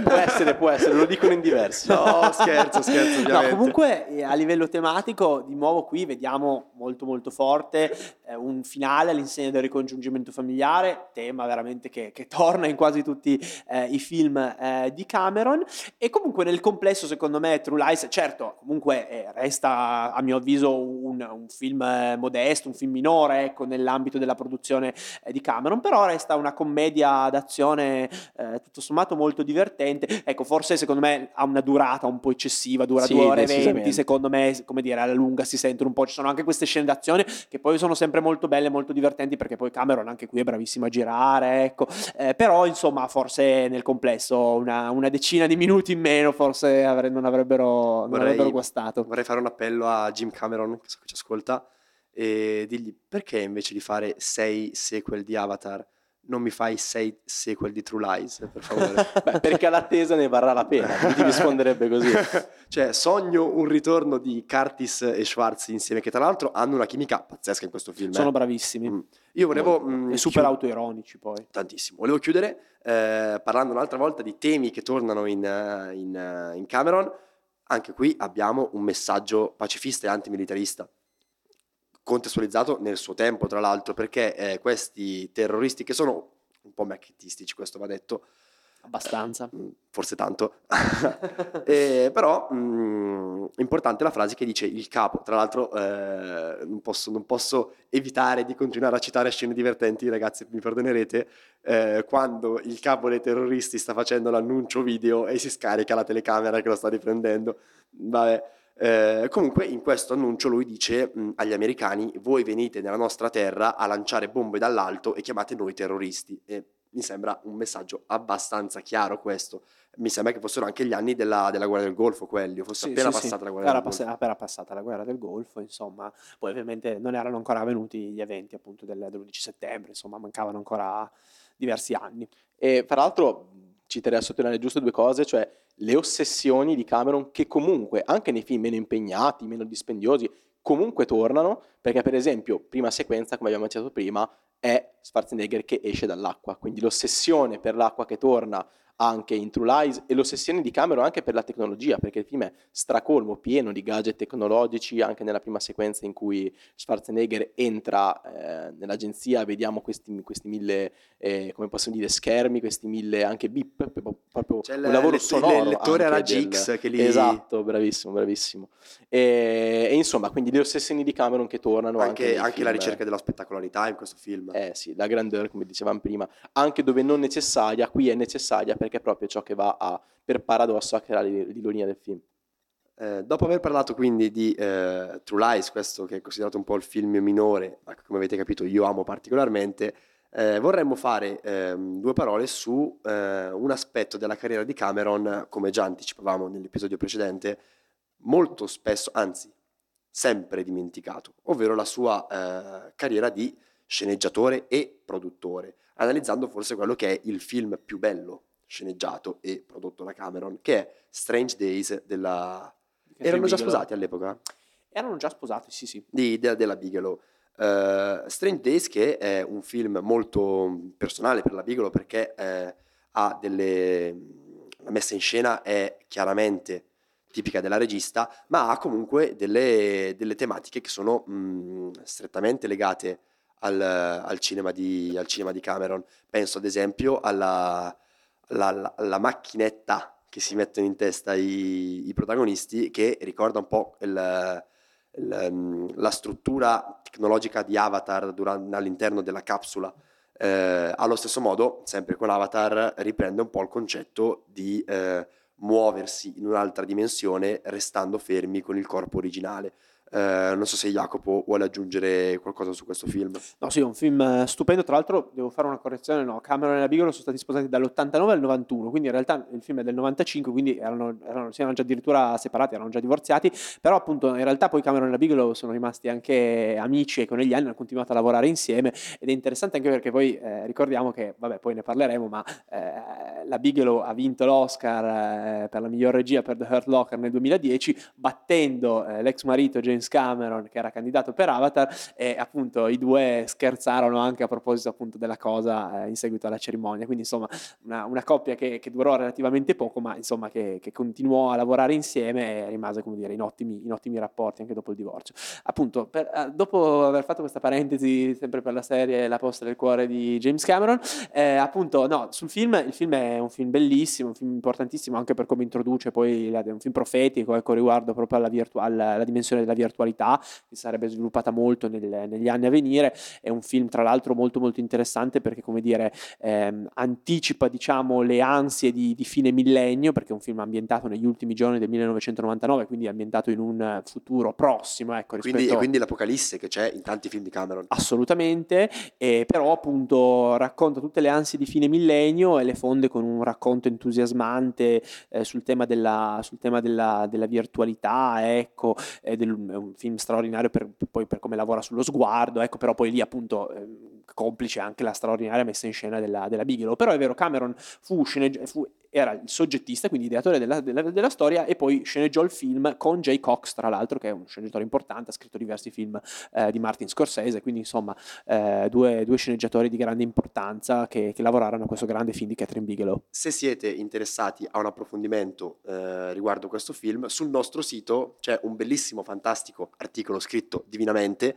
può essere, può essere, lo dicono in diversi. No, scherzo, scherzo. Ovviamente. No, comunque eh, a livello tematico, di nuovo qui vediamo molto molto forte eh, un finale all'insegna del ricongiungimento familiare, tema veramente che, che torna in quasi tutti eh, i film eh, di Cameron. E comunque nel complesso, secondo me, True Lies, certo, comunque eh, resta a mio avviso un, un, film eh, modesto, un film minore, ecco, nell'ambito della produzione di Cameron, però resta una commedia d'azione eh, tutto sommato molto divertente. Ecco, forse secondo me ha una durata un po' eccessiva, dura sì, due ore e venti, secondo me, come dire, alla lunga si sentono un po'. Ci sono anche queste scene d'azione che poi sono sempre molto belle, molto divertenti, perché poi Cameron anche qui è bravissimo a girare, ecco. Eh, però, insomma, forse nel complesso una, una, decina di minuti in meno forse avre- non, avrebbero, non vorrei, avrebbero guastato. Vorrei fare un appello a Jim Cameron, che so che ci ascolta, e digli perché invece di fare sei sequel di Avatar non mi fai sei sequel di True Lies, per favore? *laughs* Beh, perché all'attesa ne varrà la pena, ti risponderebbe così. *laughs* cioè, sogno un ritorno di Curtis e Schwartz insieme, che tra l'altro hanno una chimica pazzesca in questo film. Sono eh. bravissimi. Mm. Io volevo... Mm, e super chiud- autoironici poi. Tantissimo. Volevo chiudere eh, parlando un'altra volta di temi che tornano in, eh, in, eh, in Cameron. Anche qui abbiamo un messaggio pacifista e antimilitarista contestualizzato nel suo tempo, tra l'altro, perché eh, questi terroristi che sono un po' macchiettistici, questo va detto. Abbastanza. Eh, forse tanto. *laughs* eh, però mh, mm, importante la frase che dice il capo. Tra l'altro eh, non, posso, non, posso, evitare di continuare a citare scene divertenti, ragazzi, mi perdonerete, eh, quando il capo dei terroristi sta facendo l'annuncio video e si scarica la telecamera che lo sta riprendendo. Vabbè. Eh, comunque in questo annuncio lui dice mh, agli americani voi venite nella nostra terra a lanciare bombe dall'alto e chiamate noi terroristi. E mi sembra un messaggio abbastanza chiaro questo. Mi sembra che fossero anche gli anni della, della guerra del Golfo quelli fosse sì, appena sì, passata sì. la guerra era del pass- Golfo appena passata la guerra del Golfo insomma poi ovviamente non erano ancora avvenuti gli eventi appunto del, dell'11 settembre insomma mancavano ancora diversi anni. E tra l'altro ci terrei a sottolineare giusto due cose cioè le ossessioni di Cameron che comunque anche nei film meno impegnati, meno dispendiosi, comunque tornano, perché per esempio, prima sequenza, come abbiamo accennato prima, è Schwarzenegger che esce dall'acqua, quindi l'ossessione per l'acqua che torna anche in True Lies e l'ossessione di Cameron anche per la tecnologia, perché il film è stracolmo, pieno di gadget tecnologici, anche nella prima sequenza in cui Schwarzenegger entra eh, nell'agenzia, vediamo questi, questi mille, eh, come possiamo dire, schermi, questi mille anche bip, proprio C'è un lavoro il- sonoro. il lettore a anche raggi del- X che li- Esatto, bravissimo, bravissimo. E, e insomma, quindi le ossessioni di Cameron che tornano anche, anche, anche la ricerca della spettacolarità in questo film. Eh sì, la grandeur, come dicevamo prima, anche dove non necessaria, qui è necessaria perché è proprio ciò che va a, per paradosso, a creare l'ironia del film. Eh, dopo aver parlato quindi di eh, True Lies, questo che è considerato un po' il film minore, ma che come avete capito io amo particolarmente, eh, vorremmo fare ehm, due parole su eh, un aspetto della carriera di Cameron, come già anticipavamo nell'episodio precedente, molto spesso, anzi sempre dimenticato, ovvero la sua eh, carriera di sceneggiatore e produttore, analizzando forse quello che è il film più bello sceneggiato e prodotto da Cameron, che è Strange Days della... Erano già Bigelow. sposati all'epoca? Erano già sposati, sì, sì. Di, de- della Bigelow. Eh, Strange Days che è un film molto personale per la Bigelow perché eh, ha delle... la messa in scena è chiaramente tipica della regista, ma ha comunque delle, delle tematiche che sono mh, strettamente legate al, al cinema di, al cinema di Cameron. Penso ad esempio alla, alla- alla- alla macchinetta che si mettono in testa i, i protagonisti, che ricorda un po' il- il, mm, la struttura tecnologica di Avatar duran- all'interno della capsula. Eh, allo stesso modo, sempre con Avatar, riprende un po' il concetto di eh, muoversi in un'altra dimensione restando fermi con il corpo originale. Eh, non so se Jacopo vuole aggiungere qualcosa su questo film. No, sì, è un film eh, stupendo. Tra l'altro, devo fare una correzione: no, Cameron e la Bigelow sono stati sposati dall'89 al 91, quindi in realtà il film è del 95, quindi erano, erano, si erano già addirittura separati, erano già divorziati. Però, appunto, in realtà poi Cameron e la Bigelow sono rimasti anche amici e con negli anni hanno continuato a lavorare insieme. Ed è interessante anche perché poi eh, ricordiamo che, vabbè, poi ne parleremo, ma eh, la Bigelow ha vinto l'Oscar eh, per la miglior regia per The Hurt Locker nel 2010, battendo l'ex marito James Cameron, che era candidato per Avatar, e appunto i due scherzarono anche a proposito appunto della cosa eh, in seguito alla cerimonia. Quindi, insomma, una, una coppia che, che durò relativamente poco, ma insomma che, che continuò a lavorare insieme e rimase, come dire, in ottimi, in ottimi rapporti anche dopo il divorzio. Appunto, per- eh, dopo aver fatto questa parentesi sempre per la serie La posta del cuore di James Cameron, eh, appunto, no, sul film, il film è un film bellissimo, un film importantissimo anche per come introduce poi, è un film profetico, ecco, riguardo proprio alla, virtu- alla- alla dimensione della virtualità, che sarebbe sviluppata molto nel- negli anni a venire, è un film tra l'altro molto molto interessante perché, come dire, ehm, anticipa, diciamo, le ansie di, di fine millennio, perché è un film ambientato negli ultimi giorni del 1999, quindi ambientato in un eh, futuro prossimo, ecco, Quindi, e quindi l'apocalisse che c'è in tanti film di Cameron. Assolutamente, eh, però appunto racconta tutte le ansie di fine millennio e le fonde con un racconto entusiasmante eh, sul tema della, sul tema della, della virtualità, ecco, è, del- è un film straordinario per, poi per come lavora sullo sguardo, ecco, però poi lì appunto ehm, complice anche la straordinaria messa in scena della, della Bigelow. Però è vero, Cameron fu sceneggi- fu- era il soggettista, quindi ideatore della, della- della storia e poi sceneggiò il film con Jay Cox, tra l'altro, che è un sceneggiatore importante, ha scritto diversi film eh, di Martin Scorsese, quindi insomma eh, due, due sceneggiatori di grande importanza che, che lavorarono a questo grande film di Catherine Bigelow. Se siete interessati a un approfondimento eh, riguardo questo film, sul nostro sito c'è un bellissimo, fantastico articolo scritto divinamente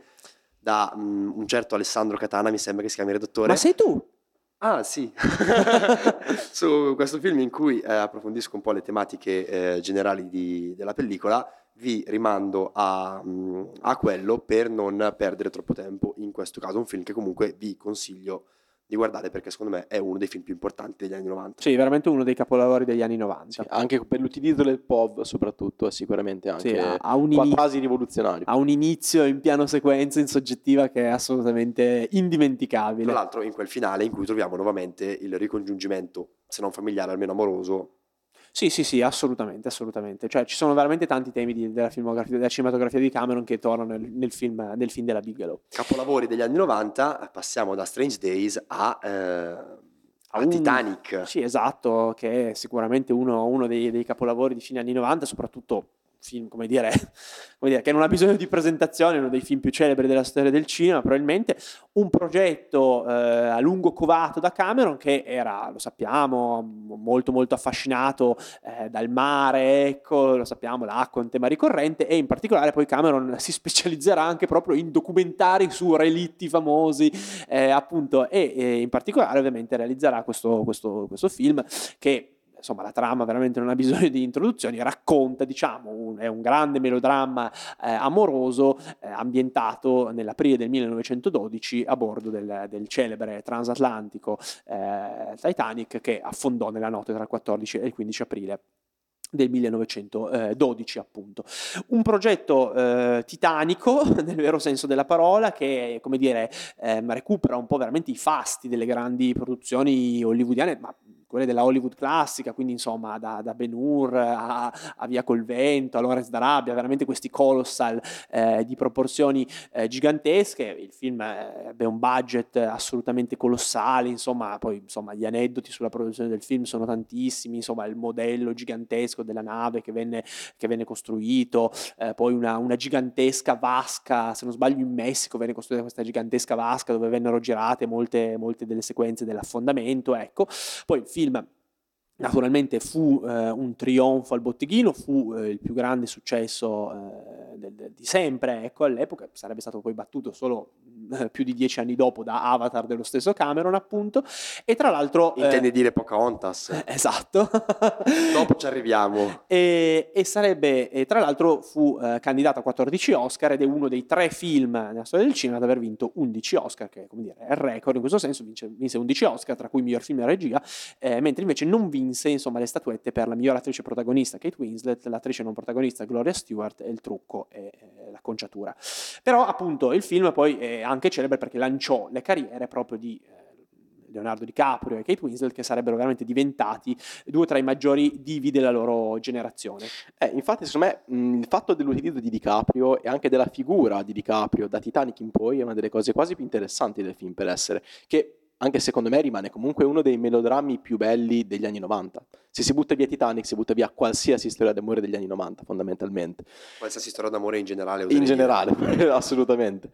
da mm, un certo Alessandro Catana, mi sembra che si chiami redattore. Ma sei tu? Ah sì, *laughs* su questo film in cui eh, approfondisco un po' le tematiche eh, generali di- della pellicola, vi rimando a, mm, a quello per non perdere troppo tempo in questo caso, un film che comunque vi consiglio di guardare perché secondo me è uno dei film più importanti degli anni 90. Sì, veramente uno dei capolavori degli anni 90. Sì, anche per l'utilizzo del POV soprattutto è sicuramente anche Sì, ha, un qua- ini- quasi rivoluzionario. ha un inizio in piano sequenza, in soggettiva, che è assolutamente Tra indimenticabile. l'altro in quel finale in cui troviamo nuovamente il ricongiungimento, se non familiare almeno amoroso, Sì, sì, sì, assolutamente, assolutamente. Cioè, ci sono veramente tanti temi di- della filmografia, della cinematografia di Cameron che tornano nel, nel film, nel film della Bigelow. capolavori degli anni 90, passiamo da Strange Days a, eh, un- Titanic. Sì, esatto, che è sicuramente uno, uno dei, dei capolavori di fine anni 90, soprattutto film, come dire, *laughs* come dire, che non ha bisogno di presentazione, uno dei film più celebri della storia del cinema, probabilmente. Un progetto eh, a lungo covato da Cameron che era, lo sappiamo, molto molto affascinato eh, dal mare, ecco, lo sappiamo, l'acqua è un tema ricorrente e in particolare poi Cameron *laughs* si specializzerà anche proprio in documentari su relitti famosi, eh, appunto, e, e, in particolare ovviamente realizzerà questo, questo, questo film che insomma la trama veramente non ha *laughs* bisogno di introduzioni, racconta, diciamo, un, è un grande melodramma eh, amoroso eh, ambientato nell'aprile del 1912 a bordo del, del celebre transatlantico eh, Titanic che affondò nella notte tra il 14 e il 15 aprile del 1912 appunto. Un progetto eh, titanico *laughs* nel vero senso della parola che come dire eh, recupera un po' veramente i fasti delle grandi produzioni hollywoodiane ma quelle della Hollywood classica, quindi insomma da, da Ben Hur a, a, Via col Vento, a Lawrence d'Arabia, veramente questi colossal eh, di proporzioni eh, gigantesche. Il film ebbe un budget assolutamente colossale, insomma, poi insomma, gli aneddoti sulla produzione del film sono tantissimi, insomma il modello gigantesco della nave che venne, che venne costruito, eh, poi una, una gigantesca vasca, se non sbaglio in Messico venne costruita questa gigantesca vasca dove vennero girate molte, molte delle sequenze dell'affondamento, ecco. Poi il film naturalmente fu eh, un trionfo al botteghino, fu eh, il più grande successo eh, del, del, di sempre, ecco, all'epoca sarebbe stato poi battuto solo più di dieci anni dopo da Avatar dello stesso Cameron, appunto, e tra l'altro... Eh, Intendi dire Pocahontas. Eh, *laughs* esatto. dopo ci arriviamo. E, e sarebbe, e tra l'altro fu candidato a 14 Oscar ed è uno dei tre film nella storia del cinema ad aver vinto 11 Oscar, che come dire, è il record in questo senso, vince, vinse 11 Oscar, tra cui miglior film e regia, mentre invece non vinse insomma, le statuette per la miglior attrice protagonista Kate Winslet, l'attrice non protagonista Gloria Stewart e il trucco e, e l'acconciatura. Però appunto il film poi è anche celebre perché lanciò le carriere proprio di eh, Leonardo DiCaprio e Kate Winslet che sarebbero veramente diventati due tra i maggiori divi della loro generazione. Eh, infatti secondo me il fatto dell'utilizzo di DiCaprio e anche della figura di DiCaprio da Titanic in poi è una delle cose quasi più interessanti del film per essere, che anche secondo me rimane comunque uno dei melodrammi più belli degli anni 90. Se si butta via Titanic, si butta via qualsiasi storia d'amore degli anni 90, fondamentalmente. Qualsiasi storia d'amore in generale. In generale, *laughs* assolutamente.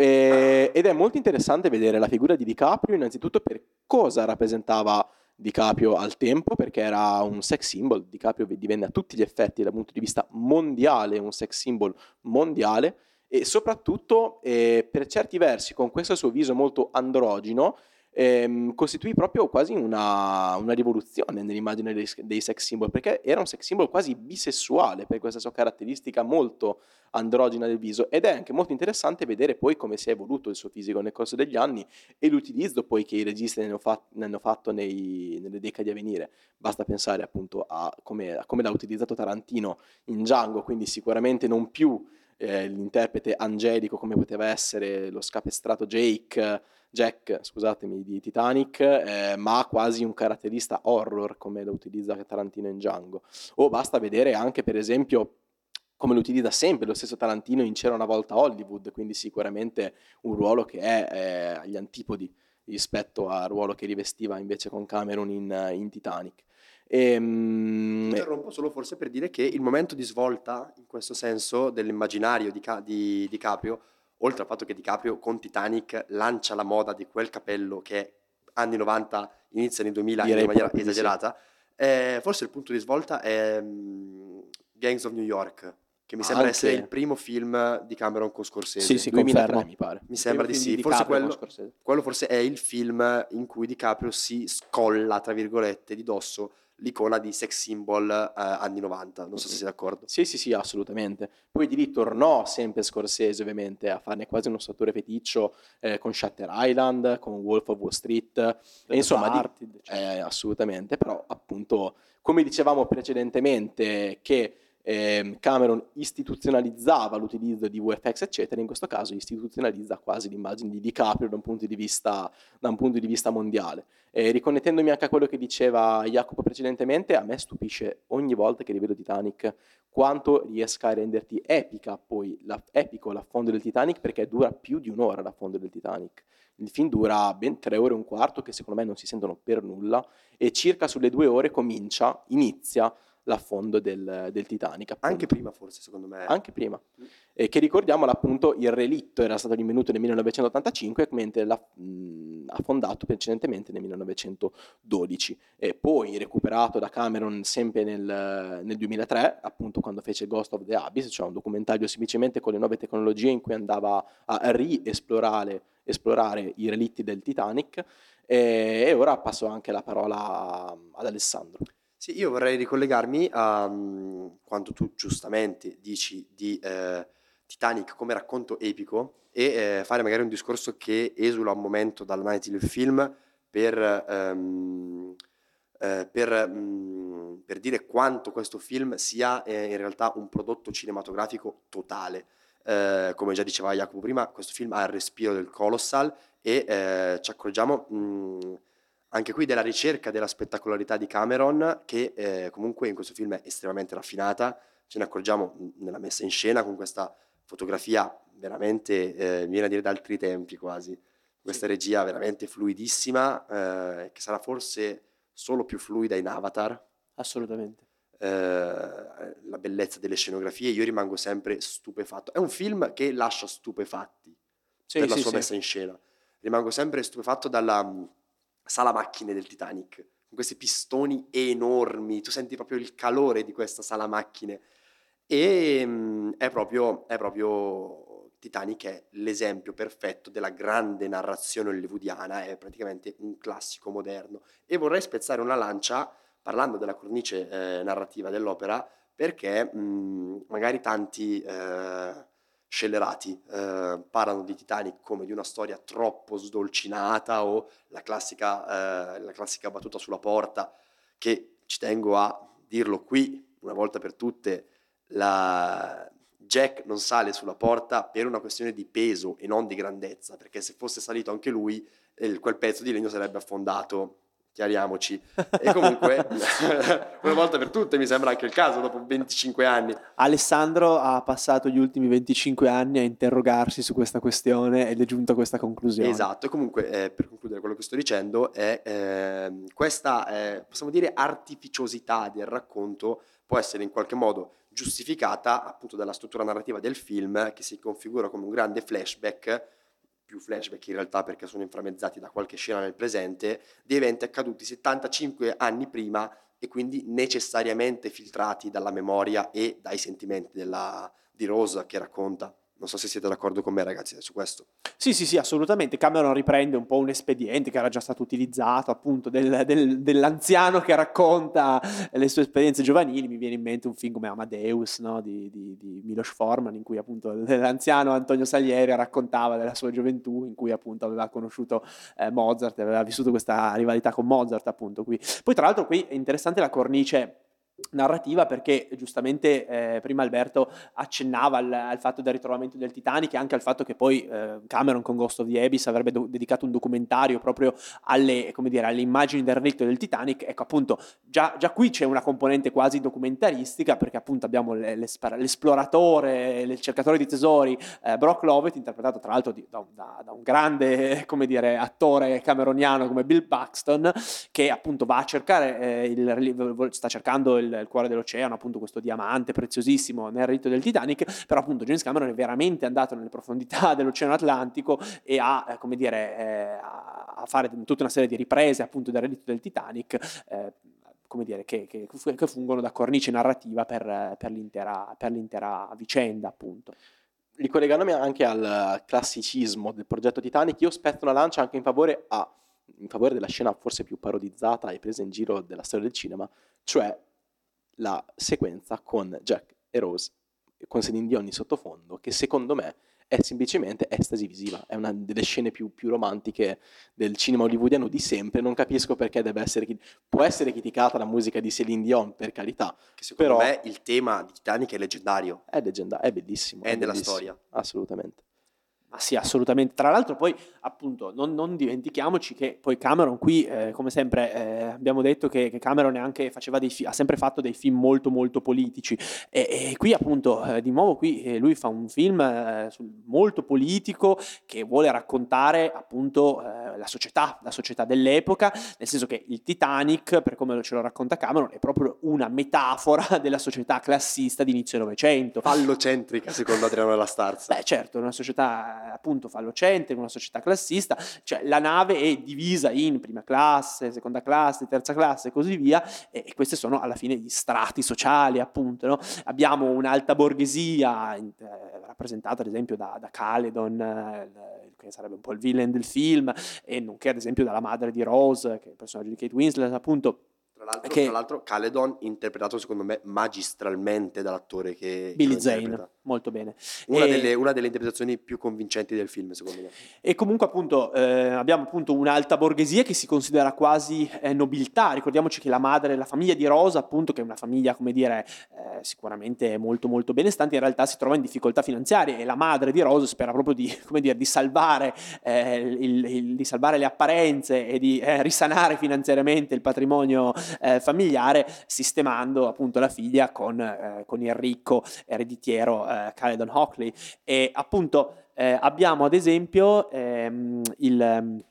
E, ed è molto interessante vedere la figura di DiCaprio, innanzitutto per cosa rappresentava DiCaprio al tempo, perché era un sex symbol. DiCaprio divenne a tutti gli effetti, dal punto di vista mondiale, un sex symbol mondiale e soprattutto eh, per certi versi con questo suo viso molto androgino ehm, costituì proprio quasi una, una rivoluzione nell'immagine dei, dei, sex symbol, perché era un sex symbol quasi bisessuale per questa sua caratteristica molto androgina del viso ed è anche molto interessante vedere poi come si è evoluto il suo fisico nel corso degli anni e l'utilizzo poi che i registi ne hanno, fat- ne hanno fatto nei, nelle decadi a venire. Basta pensare appunto a come, a come l'ha utilizzato Tarantino in Django, quindi sicuramente non più eh, l'interprete angelico come poteva essere lo scapestrato Jake Jack, scusatemi, di Titanic, eh, ma quasi un caratterista horror come lo utilizza Tarantino in Django. O basta vedere anche, per esempio, come lo utilizza sempre lo stesso Tarantino in C'era una volta Hollywood, quindi sicuramente un ruolo che è eh, agli antipodi rispetto al ruolo che rivestiva invece con Cameron in, in Titanic. E, um, Interrompo solo forse per dire che il momento di svolta, in questo senso, dell'immaginario di, di, di Caprio oltre al fatto che DiCaprio con Titanic lancia la moda di quel capello che anni 90 inizia nei 2000 Direi in maniera esagerata, sì. eh, forse il punto di svolta è um, Gangs of New York, che mi sembra Anche. essere il primo film di Cameron con Scorsese. Sì, sì, 2003 mi pare. Mi sembra di sì, di forse quello, quello forse è il film in cui DiCaprio si scolla, tra virgolette, di dosso l'icona di sex symbol eh, anni 90, non so se sei d'accordo. Sì, sì, sì, assolutamente. Poi di lì tornò sempre Scorsese ovviamente a farne quasi uno statore feticcio eh, con Shutter Island, con Wolf of Wall Street, insomma, Party, di, eh, assolutamente, però appunto come dicevamo precedentemente che eh, Cameron istituzionalizzava l'utilizzo di VFX, eccetera, in questo caso istituzionalizza quasi l'immagine di DiCaprio da un punto di vista, un punto di vista mondiale. E riconnettendomi anche a quello che diceva Jacopo precedentemente, a me stupisce ogni volta che rivedo Titanic quanto riesca a renderti epica poi, la, epico l'affondo del Titanic perché dura più di un'ora l'affondo del Titanic. Il film dura ben tre ore e un quarto che secondo me non si sentono per nulla e circa sulle due ore comincia, inizia l'affondo del, del Titanic. appunto. Anche prima forse, secondo me. Anche prima. E che ricordiamo appunto il relitto era stato rinvenuto nel 1985 mentre l'ha mh, affondato precedentemente nel 1912 e poi recuperato da Cameron sempre nel, nel 2003 appunto quando fece Ghost of the Abyss cioè un documentario semplicemente con le nuove tecnologie in cui andava a riesplorare esplorare i relitti del Titanic e, e ora passo anche la parola ad Alessandro. Sì, io vorrei ricollegarmi a mm, quanto tu giustamente dici di eh, Titanic come racconto epico e eh, fare magari un discorso che esula un momento dall'analisi del film per, ehm, eh, per, mm, per dire quanto questo film sia eh, in realtà un prodotto cinematografico totale. Eh, come già diceva Jacopo prima, questo film ha il respiro del Colossal e eh, ci accorgiamo mh, anche qui della ricerca della spettacolarità di Cameron che eh, comunque in questo film è estremamente raffinata, ce ne accorgiamo nella messa in scena con questa fotografia veramente, eh, viene a dire da altri tempi quasi, questa regia veramente fluidissima eh, che sarà forse solo più fluida in Avatar, Assolutamente. eh, la bellezza delle scenografie, io rimango sempre stupefatto. È un film che lascia stupefatti Sì, per la sì, sua sì. messa in scena. Rimango sempre stupefatto dalla sala macchine del Titanic, con questi pistoni enormi, tu senti proprio il calore di questa sala macchine. E mh, è proprio, è proprio Titanic è l'esempio perfetto della grande narrazione hollywoodiana, è praticamente un classico moderno. E vorrei spezzare una lancia parlando della cornice eh, narrativa dell'opera perché mh, magari tanti eh, scellerati eh, parlano di Titanic come di una storia troppo sdolcinata o la classica, eh, la classica battuta sulla porta che ci tengo a dirlo qui una volta per tutte la Jack non sale sulla porta per una questione di peso e non di grandezza perché se fosse salito anche lui eh, quel pezzo di legno sarebbe affondato chiariamoci e comunque *laughs* *laughs* una volta per tutte mi sembra anche il caso dopo 25 anni Alessandro ha passato gli ultimi 25 anni a interrogarsi su questa questione ed è giunto a questa conclusione. Esatto, e comunque eh, per concludere quello che sto dicendo è ehm, questa, eh, possiamo dire, artificiosità del racconto può essere in qualche modo giustificata appunto dalla struttura narrativa del film che si configura come un grande flashback, più flashback in realtà perché sono inframmezzati da qualche scena nel presente, di eventi accaduti 75 anni prima e quindi necessariamente filtrati dalla memoria e dai sentimenti della- di Rose che racconta. Non so se siete d'accordo con me ragazzi su questo. Sì, sì, sì, assolutamente. Cameron riprende un po' un espediente che era già stato utilizzato, appunto, del- del- dell'anziano che racconta le sue esperienze giovanili. Mi viene in mente un film come Amadeus, no? di, di, di Milos Forman, in cui appunto l'anziano Antonio Salieri raccontava della sua gioventù, in cui appunto aveva conosciuto eh, Mozart, aveva vissuto questa rivalità con Mozart, appunto. Qui. Poi, tra l'altro, qui è interessante la cornice narrativa perché giustamente eh, prima Alberto accennava al, al fatto del ritrovamento del Titanic e anche al fatto che poi eh, Cameron con Ghost of the Abyss avrebbe do- dedicato un documentario proprio alle, dire, alle immagini del relitto del Titanic. Ecco appunto già, già qui c'è una componente quasi documentaristica perché appunto abbiamo le- l'esper- l'esploratore il cercatore di tesori eh, Brock Lovett interpretato tra l'altro di- da, da- da un grande *laughs* dire attore cameroniano come Bill Paxton che appunto va a cercare eh, il sta cercando il, il cuore dell'oceano, appunto questo diamante preziosissimo nel rito del Titanic, però appunto James Cameron è veramente andato nelle profondità *laughs* dell'oceano Atlantico e ha, eh, come dire, eh, a a fare tutta una serie di riprese appunto del rito del Titanic. eh, come dire, che, che- che fungono da cornice narrativa per, per l'intera, per l'intera vicenda, appunto. ricollegandomi anche al classicismo del progetto Titanic, io spetto una lancia anche in favore, a- in favore della scena forse più parodizzata e presa in giro della storia del cinema, cioè la sequenza con Jack e Rose, con Celine Dion in sottofondo, che secondo me è semplicemente estasi visiva, è una delle scene più, più romantiche del cinema hollywoodiano di sempre, non capisco perché deve essere, può essere criticata la musica di Celine Dion, per carità, Che secondo Però- me il tema di Titanic è leggendario. è leggendaria, è bellissimo. È nella bellissimo, storia. Assolutamente. Ma sì, assolutamente. Tra l'altro poi, appunto, non, non dimentichiamoci che poi Cameron qui, eh, come sempre, eh, abbiamo detto che, che Cameron fi- ha sempre fatto dei film molto molto politici e, e qui appunto, eh, di nuovo qui eh, lui fa un film eh, molto politico che vuole raccontare appunto eh, la società, la società dell'epoca, nel senso che il Titanic, per come ce lo racconta Cameron, è proprio una metafora *laughs* della società classista di inizio Novecento. Fallocentrica, secondo Adriano della Starza. Beh, certo, una società appunto fallocentrica, una società classista, cioè la nave è divisa in prima classe, seconda classe, terza classe e così via, e, e questi sono alla fine gli strati sociali, appunto. No? Abbiamo un'alta borghesia eh, rappresentata ad esempio da, da Caledon, eh, che sarebbe un po' il villain del film, e nonché ad esempio dalla madre di Rose, che è il personaggio di Kate Winslet, appunto tra l'altro, che... tra l'altro, Caledon interpretato secondo me magistralmente dall'attore che Billy Zane, molto bene. Una, e... delle, una, delle, interpretazioni più convincenti del film secondo me. E comunque appunto eh, abbiamo appunto un'alta borghesia che si considera quasi eh, nobiltà, ricordiamoci che la madre, la famiglia di Rosa appunto che è una famiglia come dire eh, sicuramente molto molto benestante in realtà si trova in difficoltà finanziarie e la madre di Rosa spera proprio di, *laughs* come dire, di, salvare, eh, il, il, di salvare le apparenze e di eh, risanare finanziariamente il patrimonio eh, familiare sistemando appunto la figlia con, con il ricco ereditiero eh, Caledon Hockley. E appunto eh, abbiamo ad esempio ehm, il ehm,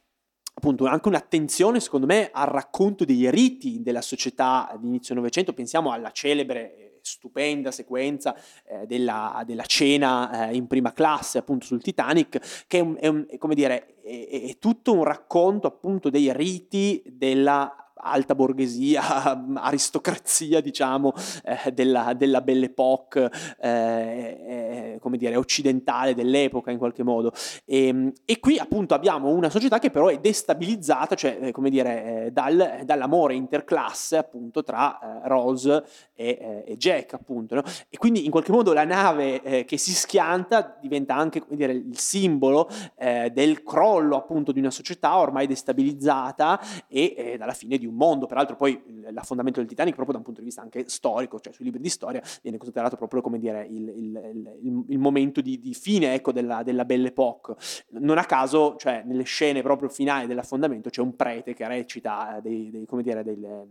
appunto anche un'attenzione secondo me al racconto dei riti della società di inizio Novecento, pensiamo alla celebre stupenda sequenza eh, della, della, cena eh, in prima classe appunto sul Titanic che è, un, è, un, come dire è, è tutto un racconto appunto dei riti della alta borghesia, *laughs* aristocrazia, diciamo, eh, della, della Belle Époque, eh, eh, come dire, occidentale dell'epoca in qualche modo. E, ehm, e, qui appunto abbiamo una società che però è destabilizzata, cioè, eh, come dire, eh, dal, dall'amore interclasse appunto tra Rose e, e, Jack, appunto. No? E quindi in qualche modo la nave che si schianta diventa anche, come dire, il simbolo del crollo appunto di una società ormai destabilizzata e dalla fine di un mondo. Peraltro poi l'affondamento del Titanic proprio da un punto di vista anche storico, cioè sui libri di storia, viene considerato proprio come dire il, il, il, il momento di, di fine ecco, della, della, Belle Époque. Non a caso, cioè nelle scene proprio finali dell'affondamento c'è un prete che recita dei, dei, come dire, delle,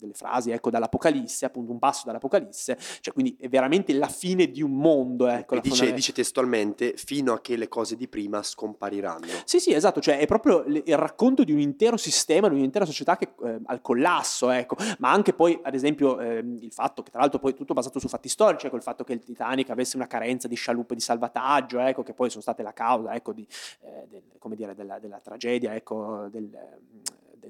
delle frasi ecco, dall'Apocalisse, appunto un passo dall'Apocalisse, cioè quindi è veramente la fine di un mondo. Ecco, e dice, dice, testualmente fino a che le cose di prima scompariranno. Sì, sì, esatto, cioè è proprio il racconto di un intero sistema, di un'intera società che eh, al collasso, ecco, ma anche poi ad esempio eh, il fatto che tra l'altro poi tutto basato su fatti storici, ecco, il fatto che il Titanic avesse una carenza di scialuppe di salvataggio, ecco, che poi sono state la causa ecco, di, eh, del, dire, della, della, tragedia, ecco, del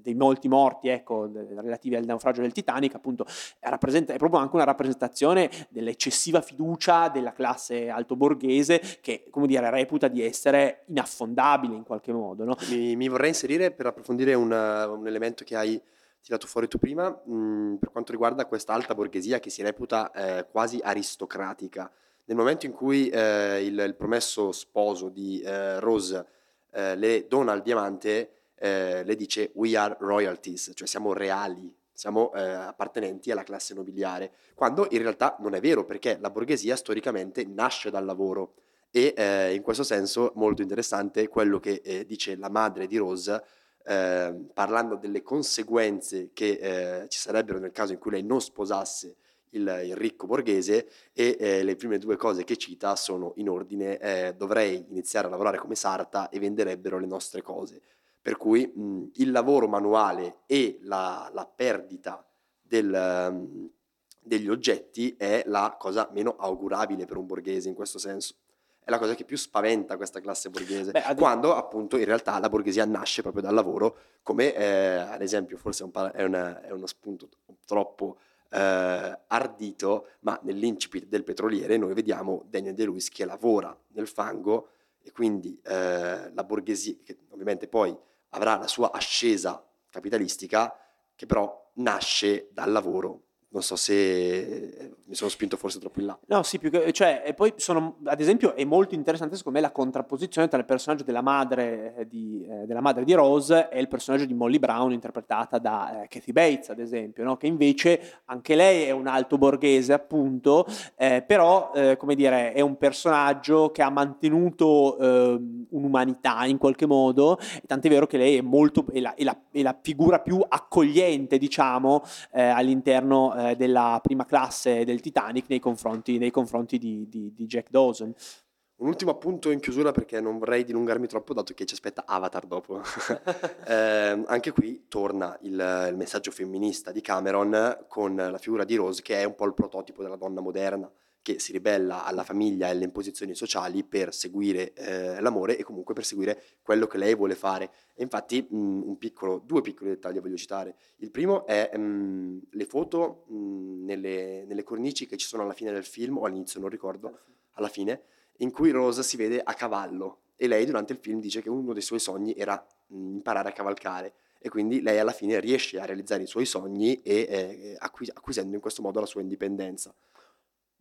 dei molti morti ecco, relativi al naufragio del Titanic, appunto è, proprio anche una rappresentazione dell'eccessiva fiducia della classe altoborghese che, come dire, reputa di essere inaffondabile in qualche modo. No? Mi, mi, vorrei inserire per approfondire una, un elemento che hai tirato fuori tu prima, mh, per quanto riguarda questa alta borghesia che si reputa eh, quasi aristocratica. Nel momento in cui eh, il, il, promesso sposo di eh, Rose eh, le dona il diamante, eh, le dice we are royalties, cioè siamo reali, siamo eh, appartenenti alla classe nobiliare, quando in realtà non è vero perché la borghesia storicamente nasce dal lavoro. E eh, in questo senso molto interessante quello che eh, dice la madre di Rose ehm, parlando delle conseguenze che eh, ci sarebbero nel caso in cui lei non sposasse il, il ricco borghese e eh, le prime due cose che cita sono in ordine eh, dovrei iniziare a lavorare come sarta e venderebbero le nostre cose per cui mh, il lavoro manuale e la, la perdita del, degli oggetti è la cosa meno augurabile per un borghese in questo senso. È la cosa che più spaventa questa classe borghese, Beh, quando appunto in realtà la borghesia nasce proprio dal lavoro, come eh, ad esempio forse è, un, è, una, è uno spunto troppo eh, ardito, ma nell'incipit del petroliere noi vediamo Daniel De Lewis che lavora nel fango e quindi eh, la borghesia, che ovviamente poi avrà la sua ascesa capitalistica che però nasce dal lavoro non so se mi sono spinto forse troppo in là. No, sì, più che, cioè, e poi sono, ad esempio, è molto interessante secondo me la contrapposizione tra il personaggio della madre eh, di, eh, della madre di Rose e il personaggio di Molly Brown interpretata da eh, Kathy Bates, ad esempio, no? che invece anche lei è un alto borghese, appunto, eh, però, eh, come dire, è un personaggio che ha mantenuto ehm, un'umanità in qualche modo, tant'è vero che lei è molto, è la, è la, è la figura più accogliente, diciamo, eh, all'interno eh, della prima classe del Titanic nei confronti, nei confronti di, di, di, Jack Dawson. Un ultimo appunto in chiusura perché non vorrei dilungarmi troppo dato che ci aspetta Avatar dopo. *laughs* eh, anche qui torna il, il, messaggio femminista di Cameron con la figura di Rose che è un po' il prototipo della donna moderna che si ribella alla famiglia e alle imposizioni sociali per seguire eh, l'amore e comunque per seguire quello che lei vuole fare. E infatti mh, piccolo, due piccoli dettagli voglio citare. Il primo è mh, le foto mh, nelle, nelle, cornici che ci sono alla fine del film, o all'inizio non ricordo, alla fine, in cui Rosa si vede a cavallo e lei durante il film dice che uno dei suoi sogni era imparare a cavalcare e quindi lei alla fine riesce a realizzare i suoi sogni e eh, acquisendo in questo modo la sua indipendenza.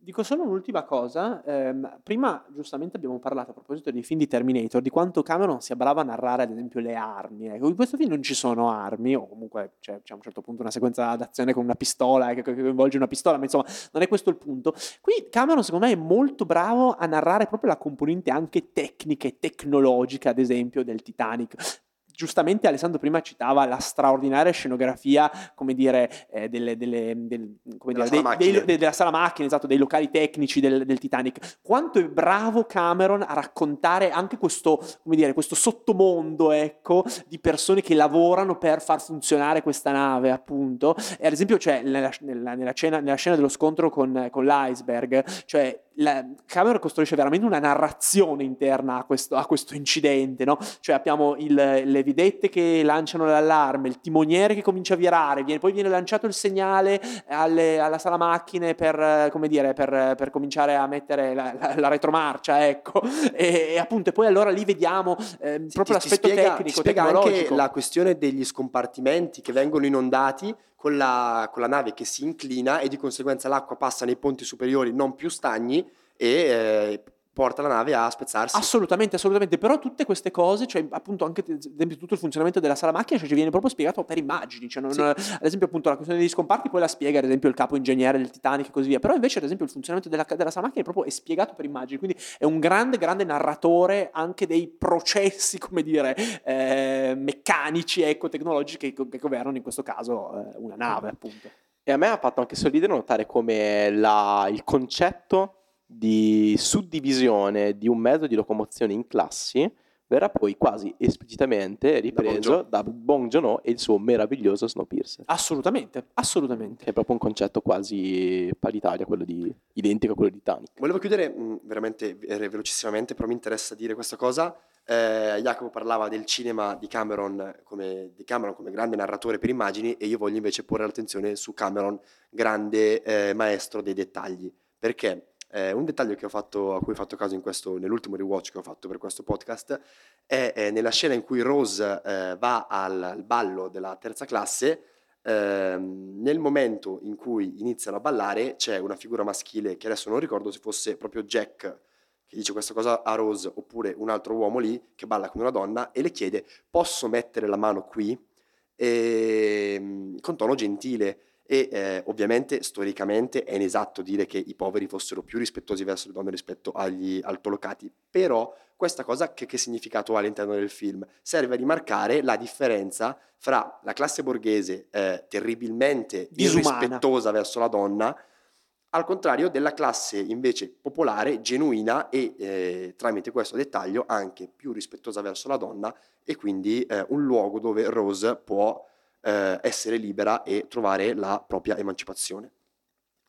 Dico solo un'ultima cosa, ehm, prima giustamente abbiamo parlato a proposito dei film di Terminator, di quanto Cameron sia bravo a narrare ad esempio le armi, ecco, in questo film non ci sono armi, o comunque c'è, c'è a un certo punto una sequenza d'azione con una pistola eh, che, coinvolge una pistola, ma insomma non è questo il punto. Qui Cameron secondo me è molto bravo a narrare proprio la componente anche tecnica e tecnologica, ad esempio, del Titanic giustamente Alessandro prima citava la straordinaria scenografia, come dire, eh, delle, delle, del, come della, dire sala dei, dei, della sala macchine, esatto, dei locali tecnici del, del, Titanic. Quanto è bravo Cameron a raccontare anche questo, come dire, questo sottomondo, ecco, di persone che lavorano per far funzionare questa nave, appunto. E ad esempio, cioè, nella, nella, nella, scena, nella scena dello scontro con, con l'iceberg, cioè la, Cameron costruisce veramente una narrazione interna a questo, a questo incidente, no? Cioè abbiamo il, le vidette che lanciano l'allarme, il timoniere che comincia a virare, viene, poi viene lanciato il segnale alle, alla sala macchine per, dire, per, per cominciare a mettere la, la, la retromarcia, ecco. E, e, appunto, e poi allora lì vediamo eh, proprio ti, l'aspetto ti spiega, tecnico, ti spiega anche la questione degli scompartimenti che vengono inondati con la, con la, nave che si inclina e di conseguenza l'acqua passa nei ponti superiori non più stagni e eh, porta la nave a spezzarsi. Assolutamente, assolutamente. Però tutte queste cose, cioè appunto anche ad esempio tutto il funzionamento della sala macchina, cioè, ci viene proprio spiegato per immagini. Cioè, non, sì. Ad esempio appunto la questione degli scomparti poi la spiega ad esempio il capo ingegnere del Titanic e così via. Però invece ad esempio il funzionamento della, della sala macchina è proprio è spiegato per immagini. Quindi è un grande, grande narratore anche dei processi, *laughs* come dire, eh, meccanici, ecco, tecnologici che, che, governano in questo caso eh, una nave appunto. E a me ha fatto anche sorridere notare come la, il concetto di suddivisione di un mezzo di locomozione in classi verrà poi quasi esplicitamente ripreso da Bong Joon-ho e il suo meraviglioso Snowpiercer. Assolutamente, assolutamente. È proprio un concetto quasi paritario, quello di, identico a quello di Titanic. Volevo chiudere mh, mm, veramente eh, velocissimamente, però mi interessa dire questa cosa. Eh, Jacopo parlava del cinema di Cameron, come, di Cameron come grande narratore per immagini e io voglio invece porre l'attenzione su Cameron, grande eh, maestro dei dettagli. Perché? Eh, un dettaglio fatto, a cui ho fatto caso questo, nell'ultimo rewatch che ho fatto per questo podcast è, è nella scena in cui Rose eh, va al, al, ballo della terza classe. Eh, nel momento in cui iniziano a ballare c'è una figura maschile che adesso non ricordo se fosse proprio Jack che dice questa cosa a Rose oppure un altro uomo lì che balla con una donna e le chiede posso mettere la mano qui e, ehm, con tono gentile e eh, ovviamente storicamente è inesatto dire che i poveri fossero più rispettosi verso le donne rispetto agli altolocati, però questa cosa che, che significato ha all'interno del film? Serve a rimarcare la differenza fra la classe borghese eh, terribilmente Disumana. irrispettosa verso la donna al contrario della classe invece popolare, genuina e eh, tramite questo dettaglio anche più rispettosa verso la donna e quindi eh, un luogo dove Rose può eh, essere libera e trovare la propria emancipazione.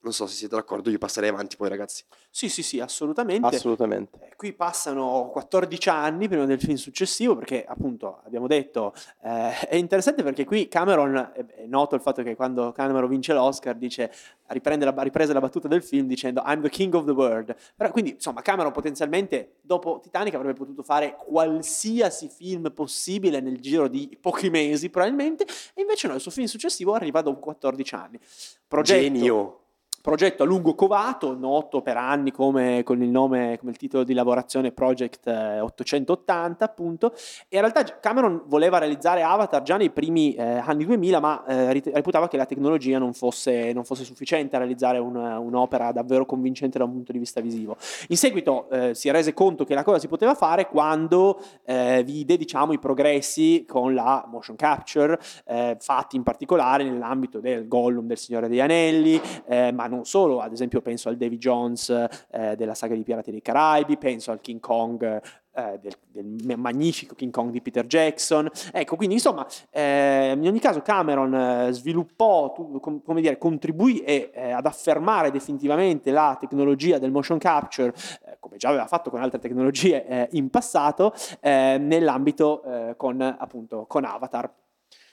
Non so se siete d'accordo, io passerei avanti poi ragazzi. Sì, sì, sì, assolutamente. Assolutamente. Eh, Qui passano 14 anni prima del film successivo perché appunto abbiamo detto eh, è interessante perché qui Cameron è, è noto il fatto che quando Cameron vince l'Oscar dice riprende la, riprese la battuta del film dicendo I'm the king of the world però quindi insomma Cameron potenzialmente dopo Titanic avrebbe potuto fare qualsiasi film possibile nel giro di pochi mesi probabilmente e invece no il suo film successivo arriva dopo 14 anni progetto Genio. Progetto a lungo covato, noto per anni come con il nome, come il titolo di lavorazione Project eh, 880, appunto. E in realtà Cameron voleva realizzare Avatar già nei primi eh, anni 2000, ma eh, reputava che la tecnologia non fosse, non fosse sufficiente a realizzare un- un'opera davvero convincente da un punto di vista visivo. In seguito eh, si rese conto che la cosa si poteva fare quando eh, vide, diciamo, i progressi con la motion capture, eh, fatti in particolare nell'ambito del Gollum del Signore degli Anelli, eh, ma non solo, ad esempio penso al Davy Jones eh, della saga di Pirati dei Caraibi, penso al King Kong eh, del, del magnifico King Kong di Peter Jackson. Ecco, quindi insomma, eh, in ogni caso Cameron eh, sviluppò, come dire, contribuì e, eh, ad affermare definitivamente la tecnologia del motion capture, eh, come già aveva fatto con altre tecnologie in passato, nell'ambito con, appunto, con Avatar.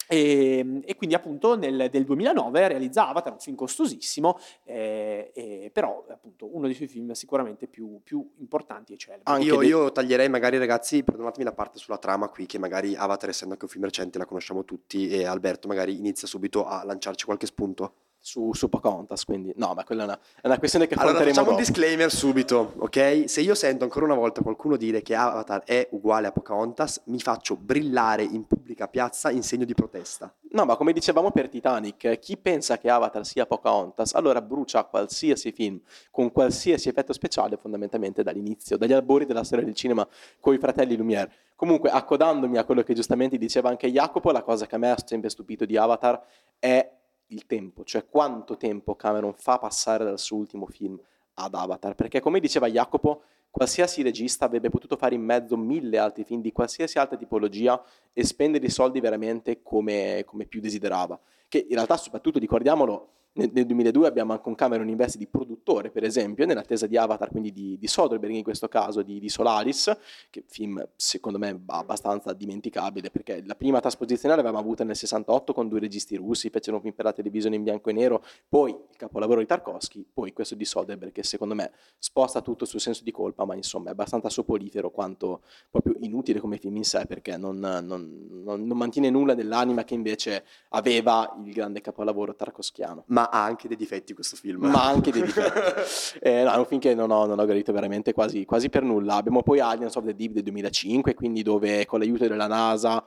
E, e quindi appunto nel del 2009 realizza Avatar, un film costosissimo, eh, eh, però appunto uno dei suoi film sicuramente più, più importanti e celebri. Anche io, io taglierei magari ragazzi, perdonatemi la parte sulla trama qui, che magari Avatar essendo anche un film recente la conosciamo tutti e Alberto magari inizia subito a lanciarci qualche spunto. Su, su Pocahontas, quindi no, ma quella è una, è una questione che Allora affronteremo facciamo un dopo. disclaimer subito, ok? Se io sento ancora una volta qualcuno dire che Avatar è uguale a Pocahontas, mi faccio brillare in pubblica piazza in segno di protesta. No, ma come dicevamo per Titanic, chi pensa che Avatar sia Pocahontas, allora brucia qualsiasi film con qualsiasi effetto speciale fondamentalmente dall'inizio, dagli albori della storia del cinema con i fratelli Lumière. Comunque, accodandomi a quello che giustamente diceva anche Jacopo, la cosa che a me ha sempre stupito di Avatar è il tempo, cioè quanto tempo Cameron fa passare dal suo ultimo film ad Avatar, perché come diceva Jacopo, qualsiasi regista avrebbe potuto fare in mezzo mille altri film di qualsiasi altra tipologia e spendere i soldi veramente come, come più desiderava. Che in realtà, soprattutto, ricordiamolo, nel, nel 2002 abbiamo anche un Cameron Invest di produttore, per esempio, nell'attesa di Avatar, quindi di, di Soderbergh in questo caso, di, di Solaris, che film secondo me abbastanza dimenticabile, perché la prima trasposizione l'avevamo avuta nel 68 con due registi russi, fecero un film per la televisione in bianco e nero, poi il capolavoro di Tarkovsky, poi questo di Soderbergh, che secondo me sposta tutto sul senso di colpa, ma insomma è abbastanza sopolifero quanto proprio inutile come film in sé, perché non, non- non- non mantiene nulla dell'anima che invece aveva il grande capolavoro tarkovskiano Ma ha anche dei difetti questo film. ma anche dei difetti. *laughs* Eh, no, è un film che non ho, non ho gradito veramente quasi, quasi per nulla. Abbiamo poi Aliens of the Deep del 2005, quindi dove con l'aiuto della NASA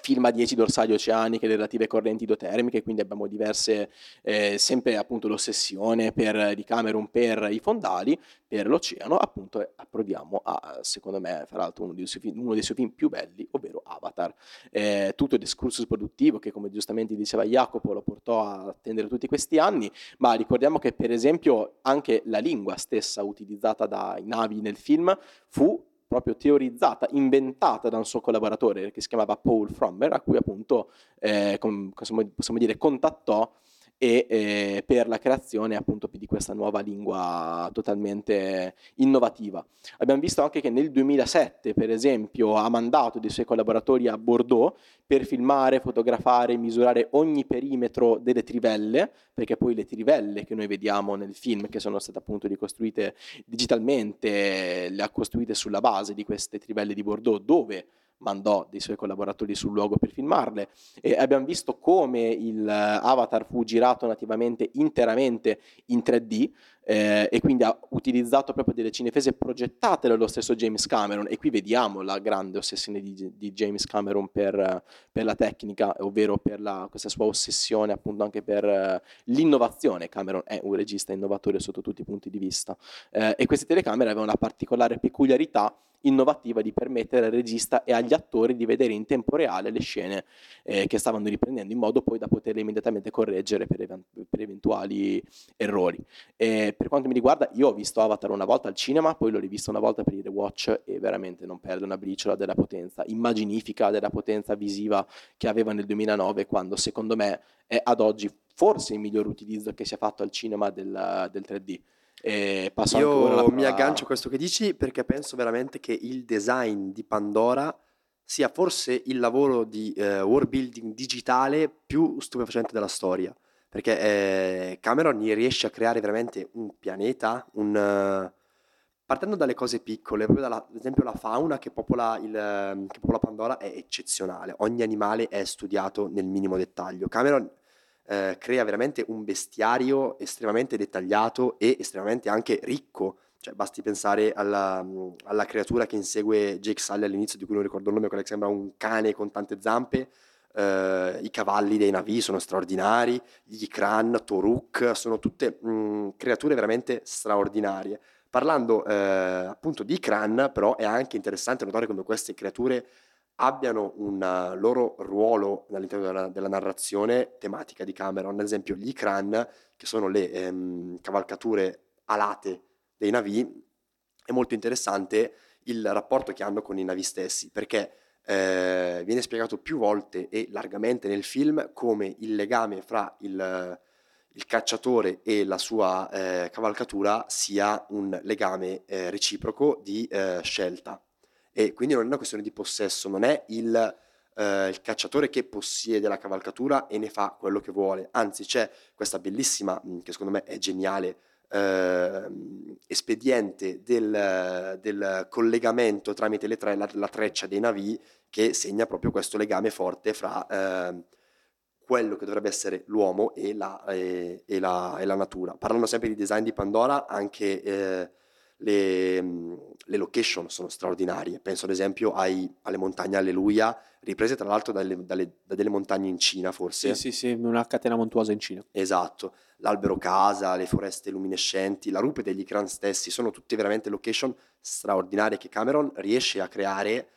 filma 10 dorsali oceaniche le relative correnti idotermiche, quindi abbiamo diverse, eh, sempre appunto l'ossessione per, di Cameron per i fondali, per l'oceano, appunto approdiamo a, secondo me, fra l'altro uno dei suoi film, uno dei suoi film più belli, ovvero Avatar. Eh, tutto il discorso produttivo che, come giustamente diceva Jacopo, lo portò a attendere tutti questi anni, ma ricordiamo che per esempio anche la lingua stessa utilizzata dai navi nel film fu proprio teorizzata, inventata da un suo collaboratore che si chiamava Paul Frommer, a cui appunto eh, com- possiamo, dire contattò e eh, per la creazione appunto di questa nuova lingua totalmente innovativa. Abbiamo visto anche che nel 2007, per esempio, ha mandato dei suoi collaboratori a Bordeaux per filmare, fotografare, misurare ogni perimetro delle trivelle, perché poi le trivelle che noi vediamo nel film, che sono state appunto ricostruite digitalmente, le ha costruite sulla base di queste trivelle di Bordeaux, dove mandò dei suoi collaboratori sul luogo per filmarle e abbiamo visto come il eh, Avatar fu girato nativamente interamente in 3D eh, e quindi ha utilizzato proprio delle cinefese progettate dallo stesso James Cameron e qui vediamo la grande ossessione di, di James Cameron per, eh, per la tecnica, ovvero per la- questa sua ossessione appunto anche per eh, l'innovazione. Cameron è un regista innovatore sotto tutti i punti di vista Eh, e queste telecamere avevano la particolare peculiarità innovativa di permettere al regista e agli attori di vedere in tempo reale le scene eh, che stavano riprendendo in modo poi da poterle immediatamente correggere per, even- per eventuali errori. E per quanto mi riguarda, io ho visto Avatar una volta al cinema, poi l'ho rivisto una volta per il rewatch e veramente non perde una briciola della potenza immaginifica, della potenza visiva che aveva nel 2009, quando secondo me è ad oggi forse il miglior utilizzo che sia fatto al cinema del, del 3D. E passo Io ancora la mi parola- aggancio a questo che dici perché penso veramente che il design di Pandora sia forse il lavoro di eh, world building digitale più stupefacente della storia. Perché eh, Cameron riesce a creare veramente un pianeta, un, eh, partendo dalle cose piccole, proprio dalla- ad esempio la fauna che popola, il, ehm, che popola Pandora è eccezionale, ogni animale è studiato nel minimo dettaglio. Cameron eh, crea veramente un bestiario estremamente dettagliato e estremamente anche ricco. Cioè, basti pensare alla, alla creatura che insegue Jake Sully all'inizio, di cui non ricordo il nome, quella che sembra un cane con tante zampe. Eh, I cavalli dei Navi sono straordinari, gli Ikran, Toruk, sono tutte mh, creature veramente straordinarie. Parlando eh, appunto di Ikran, però è anche interessante notare come queste creature abbiano un uh, loro ruolo all'interno della, della narrazione tematica di Cameron. Ad esempio, gli Ikran, che sono le ehm, cavalcature alate dei navi, è molto interessante il rapporto che hanno con i navi stessi, perché eh, viene spiegato più volte e largamente nel film come il legame fra il, il cacciatore e la sua eh, cavalcatura sia un legame eh, reciproco di eh, scelta. E quindi non è una questione di possesso, non è il, eh, il cacciatore che possiede la cavalcatura e ne fa quello che vuole, anzi c'è questa bellissima, mh, che secondo me è geniale, eh, espediente del, del collegamento tramite le tre, la, la treccia dei navi che segna proprio questo legame forte fra eh, quello che dovrebbe essere l'uomo e la, e, e la, e la natura. Parlando sempre di design di Pandora, anche eh, le, le location sono straordinarie. Penso ad esempio ai- alle montagne Alleluia, riprese tra l'altro dalle- dalle- da delle montagne in Cina, forse. Sì, sì, sì, una catena montuosa in Cina. Esatto, l'albero casa, le foreste luminescenti, la rupe degli Kran stessi, sono tutte veramente location straordinarie che Cameron riesce a creare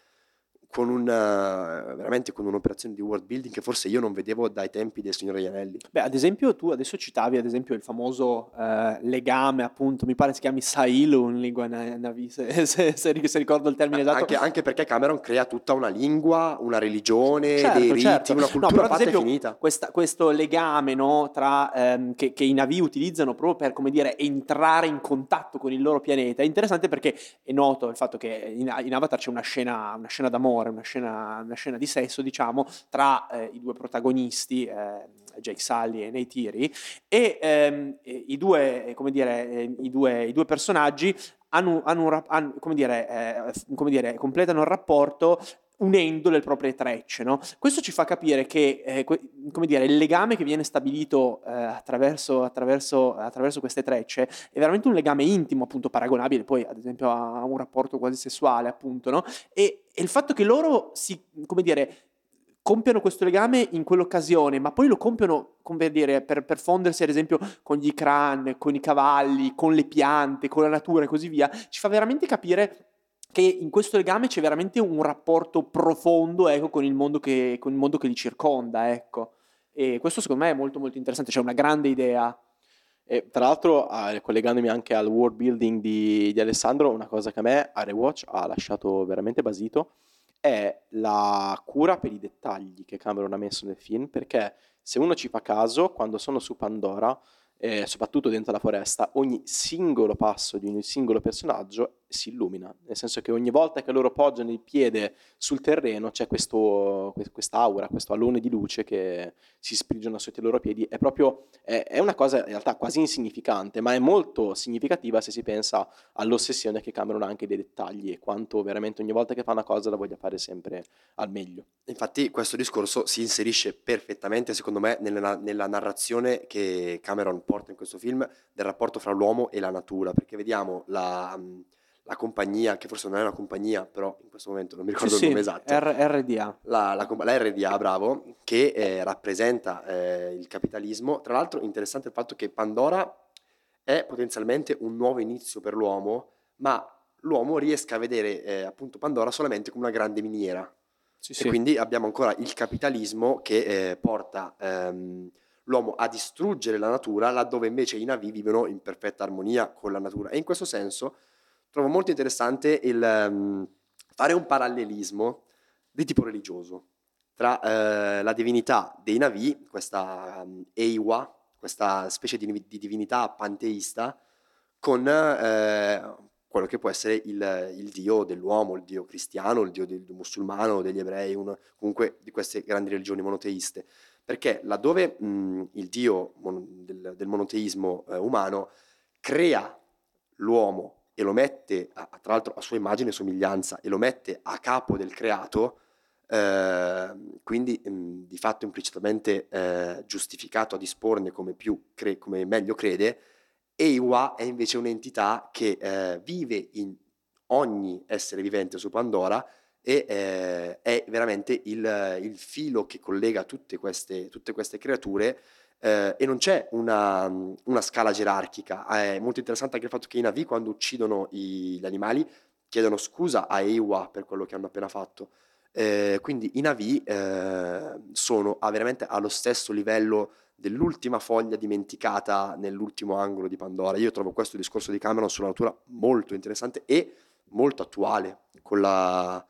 con un, eh, veramente con un'operazione di world building che forse io non vedevo dai tempi del Signore degli Anelli. Beh, ad esempio, tu adesso citavi ad esempio il famoso eh, legame, appunto, mi pare si chiami Sailu in lingua na- navi, se, *laughs* se- se ric- se ricordo il termine esatto. Anche, anche perché Cameron crea tutta una lingua, una religione, Certo, dei riti, certo. una No, cultura però, ad esempio, finita. questa- questo legame no, tra, ehm, che, che i navi utilizzano proprio per come dire, entrare in contatto con il loro pianeta è interessante perché è noto il fatto che in, in Avatar c'è una scena, una scena d'amore, una scena, una scena di sesso, diciamo, tra eh, i due protagonisti, eh, Jake Sully e Neytiri, e ehm, i, due, eh, dire, eh, i, due, i due personaggi hanno, hanno un hanno- come dire, eh, come dire, completano il rapporto unendo le proprie trecce. No? Questo ci fa capire che eh, que- dire, il legame che viene stabilito eh, attraverso, attraverso, attraverso queste trecce è veramente un legame intimo, appunto paragonabile poi ad esempio a un rapporto quasi sessuale, appunto, no? e, e il fatto che loro si, come dire, compiono questo legame in quell'occasione, ma poi lo compiono come dire, per, per fondersi ad esempio con gli Ikran, con i cavalli, con le piante, con la natura e così via, ci fa veramente capire che in questo legame c'è veramente un rapporto profondo ecco, con, il mondo che, con il mondo che li circonda. Ecco. E questo secondo me è molto molto interessante, c'è una grande idea. E tra l'altro, collegandomi anche al world building di, di Alessandro, una cosa che a me a Rewatch ha lasciato veramente basito è la cura per i dettagli che Cameron ha messo nel film, perché se uno ci fa caso, quando sono su Pandora, eh, soprattutto dentro la foresta, ogni singolo passo di ogni singolo personaggio si illumina, nel senso che ogni volta che loro poggiano il piede sul terreno c'è questo, que- quest'aura, questo alone di luce che si sprigiona sotto i loro piedi, è proprio, è, è una cosa in realtà quasi insignificante, ma è molto significativa se si pensa all'ossessione che Cameron ha anche dei dettagli e quanto veramente ogni volta che fa una cosa la voglia fare sempre al meglio. Infatti questo discorso si inserisce perfettamente, secondo me, nella, nella narrazione che Cameron porta in questo film del rapporto fra l'uomo e la natura, perché vediamo la, la compagnia, che forse non è una compagnia, però in questo momento non mi ricordo Sì, il nome sì, esatto, R- RDA. la, la, la RDA, bravo, che eh, rappresenta eh, il capitalismo. Tra l'altro interessante il fatto che Pandora è potenzialmente un nuovo inizio per l'uomo, ma l'uomo riesca a vedere eh, appunto Pandora solamente come una grande miniera. Sì, E sì. quindi abbiamo ancora il capitalismo che eh, porta ehm, l'uomo a distruggere la natura laddove invece i navi vivono in perfetta armonia con la natura. E in questo senso trovo molto interessante il ehm, fare un parallelismo di tipo religioso tra eh, la divinità dei Navi, questa um, Eiwa, questa specie di, di divinità panteista, con eh, quello che può essere il, il, dio dell'uomo, il dio cristiano, il dio del musulmano, degli ebrei, un, comunque di queste grandi religioni monoteiste. Perché laddove mh, il dio mon, del, del, monoteismo eh, umano crea l'uomo e lo mette, a, tra l'altro a sua immagine e somiglianza, e lo mette a capo del creato, eh, quindi mh, di fatto implicitamente eh, giustificato a disporne come, cre- come meglio crede, Eiwa è invece un'entità che eh, vive in ogni essere vivente su Pandora e eh, è veramente il, il, filo che collega tutte queste, tutte queste creature eh, e non c'è una, una, scala gerarchica. È molto interessante anche il fatto che i Navi quando uccidono i, gli animali chiedono scusa a Eiwa per quello che hanno appena fatto. Eh, quindi i Navi eh, sono a veramente allo stesso livello dell'ultima foglia dimenticata nell'ultimo angolo di Pandora. Io trovo questo discorso di Cameron sulla natura molto interessante e molto attuale con la,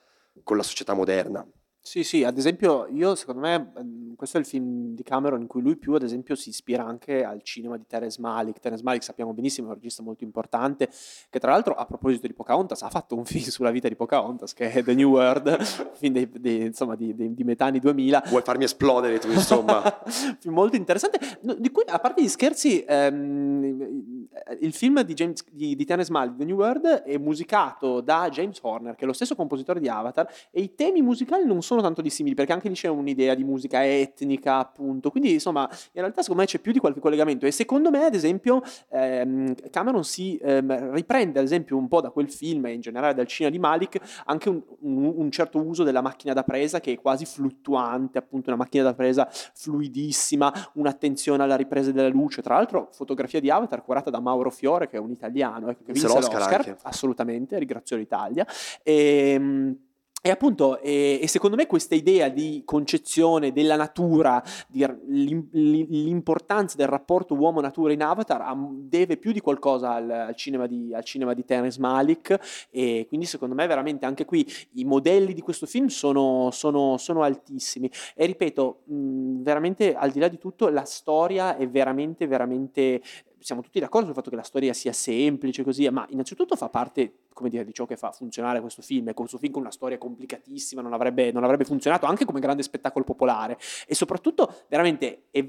con la società moderna. Sì, sì, ad esempio io secondo me mhmm, questo è il film di Cameron in cui lui più ad esempio si ispira anche al cinema di Terence Malick. Terence Malick sappiamo benissimo è un regista molto importante che tra l'altro a proposito di Pocahontas ha fatto un *laughs* film sulla vita di Pocahontas che è The New World, *laughs* film dei, dei, insomma, di, dei, di metà anni 2000. Vuoi farmi esplodere tu insomma? *laughs* film molto interessante, di cui a parte gli scherzi ehm, il film di, James, di, di Terence Malick, The New World, è musicato da James Horner che è lo stesso compositore di Avatar e i temi musicali non sono sono tanto dissimili perché anche lì c'è un'idea di musica etnica, appunto. Quindi, insomma, in realtà secondo me c'è più di qualche collegamento. E secondo me, ad esempio, ehm, Cameron si ehm, riprende, ad esempio, un po' da quel film e in generale dal cinema di Malik anche un, un, un, certo uso della macchina da presa che è quasi fluttuante, appunto, una macchina da presa fluidissima, un'attenzione alla ripresa della luce. Tra l'altro, fotografia di Avatar curata da Mauro Fiore, che è un italiano, ecco, che vinse l'Oscar, l'Oscar assolutamente, ringrazio l'Italia. E, ehm, e appunto, e, e, secondo me questa idea di concezione della natura, l'importanza del rapporto uomo-natura in Avatar deve più di qualcosa al, al, cinema di, al cinema di Terence Malick. E quindi secondo me veramente anche qui i modelli di questo film sono, sono, sono altissimi. E ripeto, mh, veramente al di là di tutto la storia è veramente, veramente siamo tutti d'accordo sul fatto che la storia sia semplice così, ma innanzitutto fa parte, dire, di ciò che fa funzionare questo film. Questo film con una storia complicatissima non avrebbe, non avrebbe funzionato anche come grande spettacolo popolare. E soprattutto, veramente, è,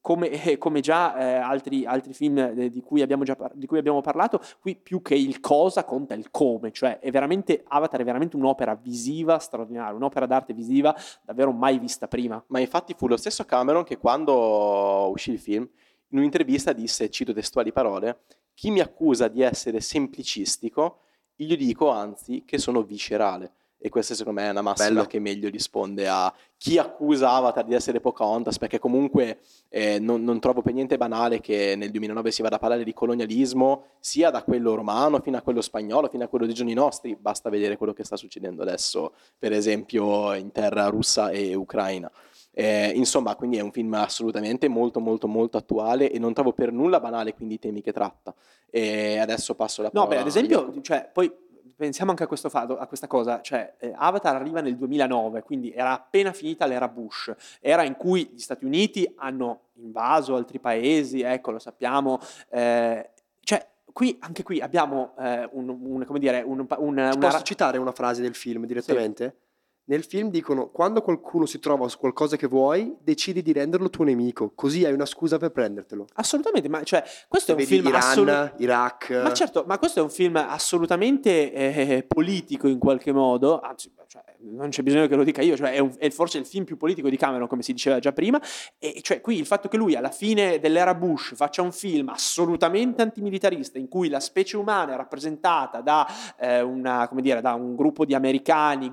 come, come, già eh, altri, altri, film eh, di, cui già, di, cui abbiamo parlato, qui più che il cosa conta il come, cioè è veramente, Avatar è veramente un'opera visiva straordinaria, un'opera d'arte visiva davvero mai vista prima. Ma infatti fu lo stesso Cameron che quando uscì il film in un'intervista disse, cito testuali parole, chi mi accusa di essere semplicistico, io gli dico anzi che sono viscerale. E questa secondo me è una massima Bello. che meglio risponde a chi accusa Avatar di essere Pocahontas, perché comunque eh, non, non, trovo per niente banale che nel 2009 si vada a parlare di colonialismo, sia da quello romano fino a quello spagnolo, fino a quello dei giorni nostri, basta vedere quello che sta succedendo adesso, per esempio in terra russa e ucraina. Eh, insomma, quindi è un film assolutamente molto molto molto attuale e non trovo per nulla banale quindi i temi che tratta. E adesso passo la parola. No, beh, ad esempio, cioè, poi pensiamo anche a, questo fatto, a questa cosa, cioè eh, Avatar arriva nel 2009, quindi era appena finita l'era Bush, era in cui gli Stati Uniti hanno invaso altri paesi, ecco, lo sappiamo, eh, cioè qui, anche qui abbiamo eh, un, un, come dire, un, un, Ci Posso citare una frase del film direttamente? Sì. Nel film dicono, quando qualcuno si trova su qualcosa che vuoi, decidi di renderlo tuo nemico, così hai una scusa per prendertelo. Assolutamente, ma cioè, questo Se è un film... Iran, assolu- Iraq... Ma certo, ma questo è un film assolutamente eh, politico in qualche modo, anzi, cioè, non c'è bisogno che lo dica io, cioè è, un, è, forse il film più politico di Cameron, come si diceva già prima, e cioè qui il fatto che lui alla fine dell'era Bush faccia un film assolutamente antimilitarista, in cui la specie umana è rappresentata da, eh, una, dire, da un gruppo di americani,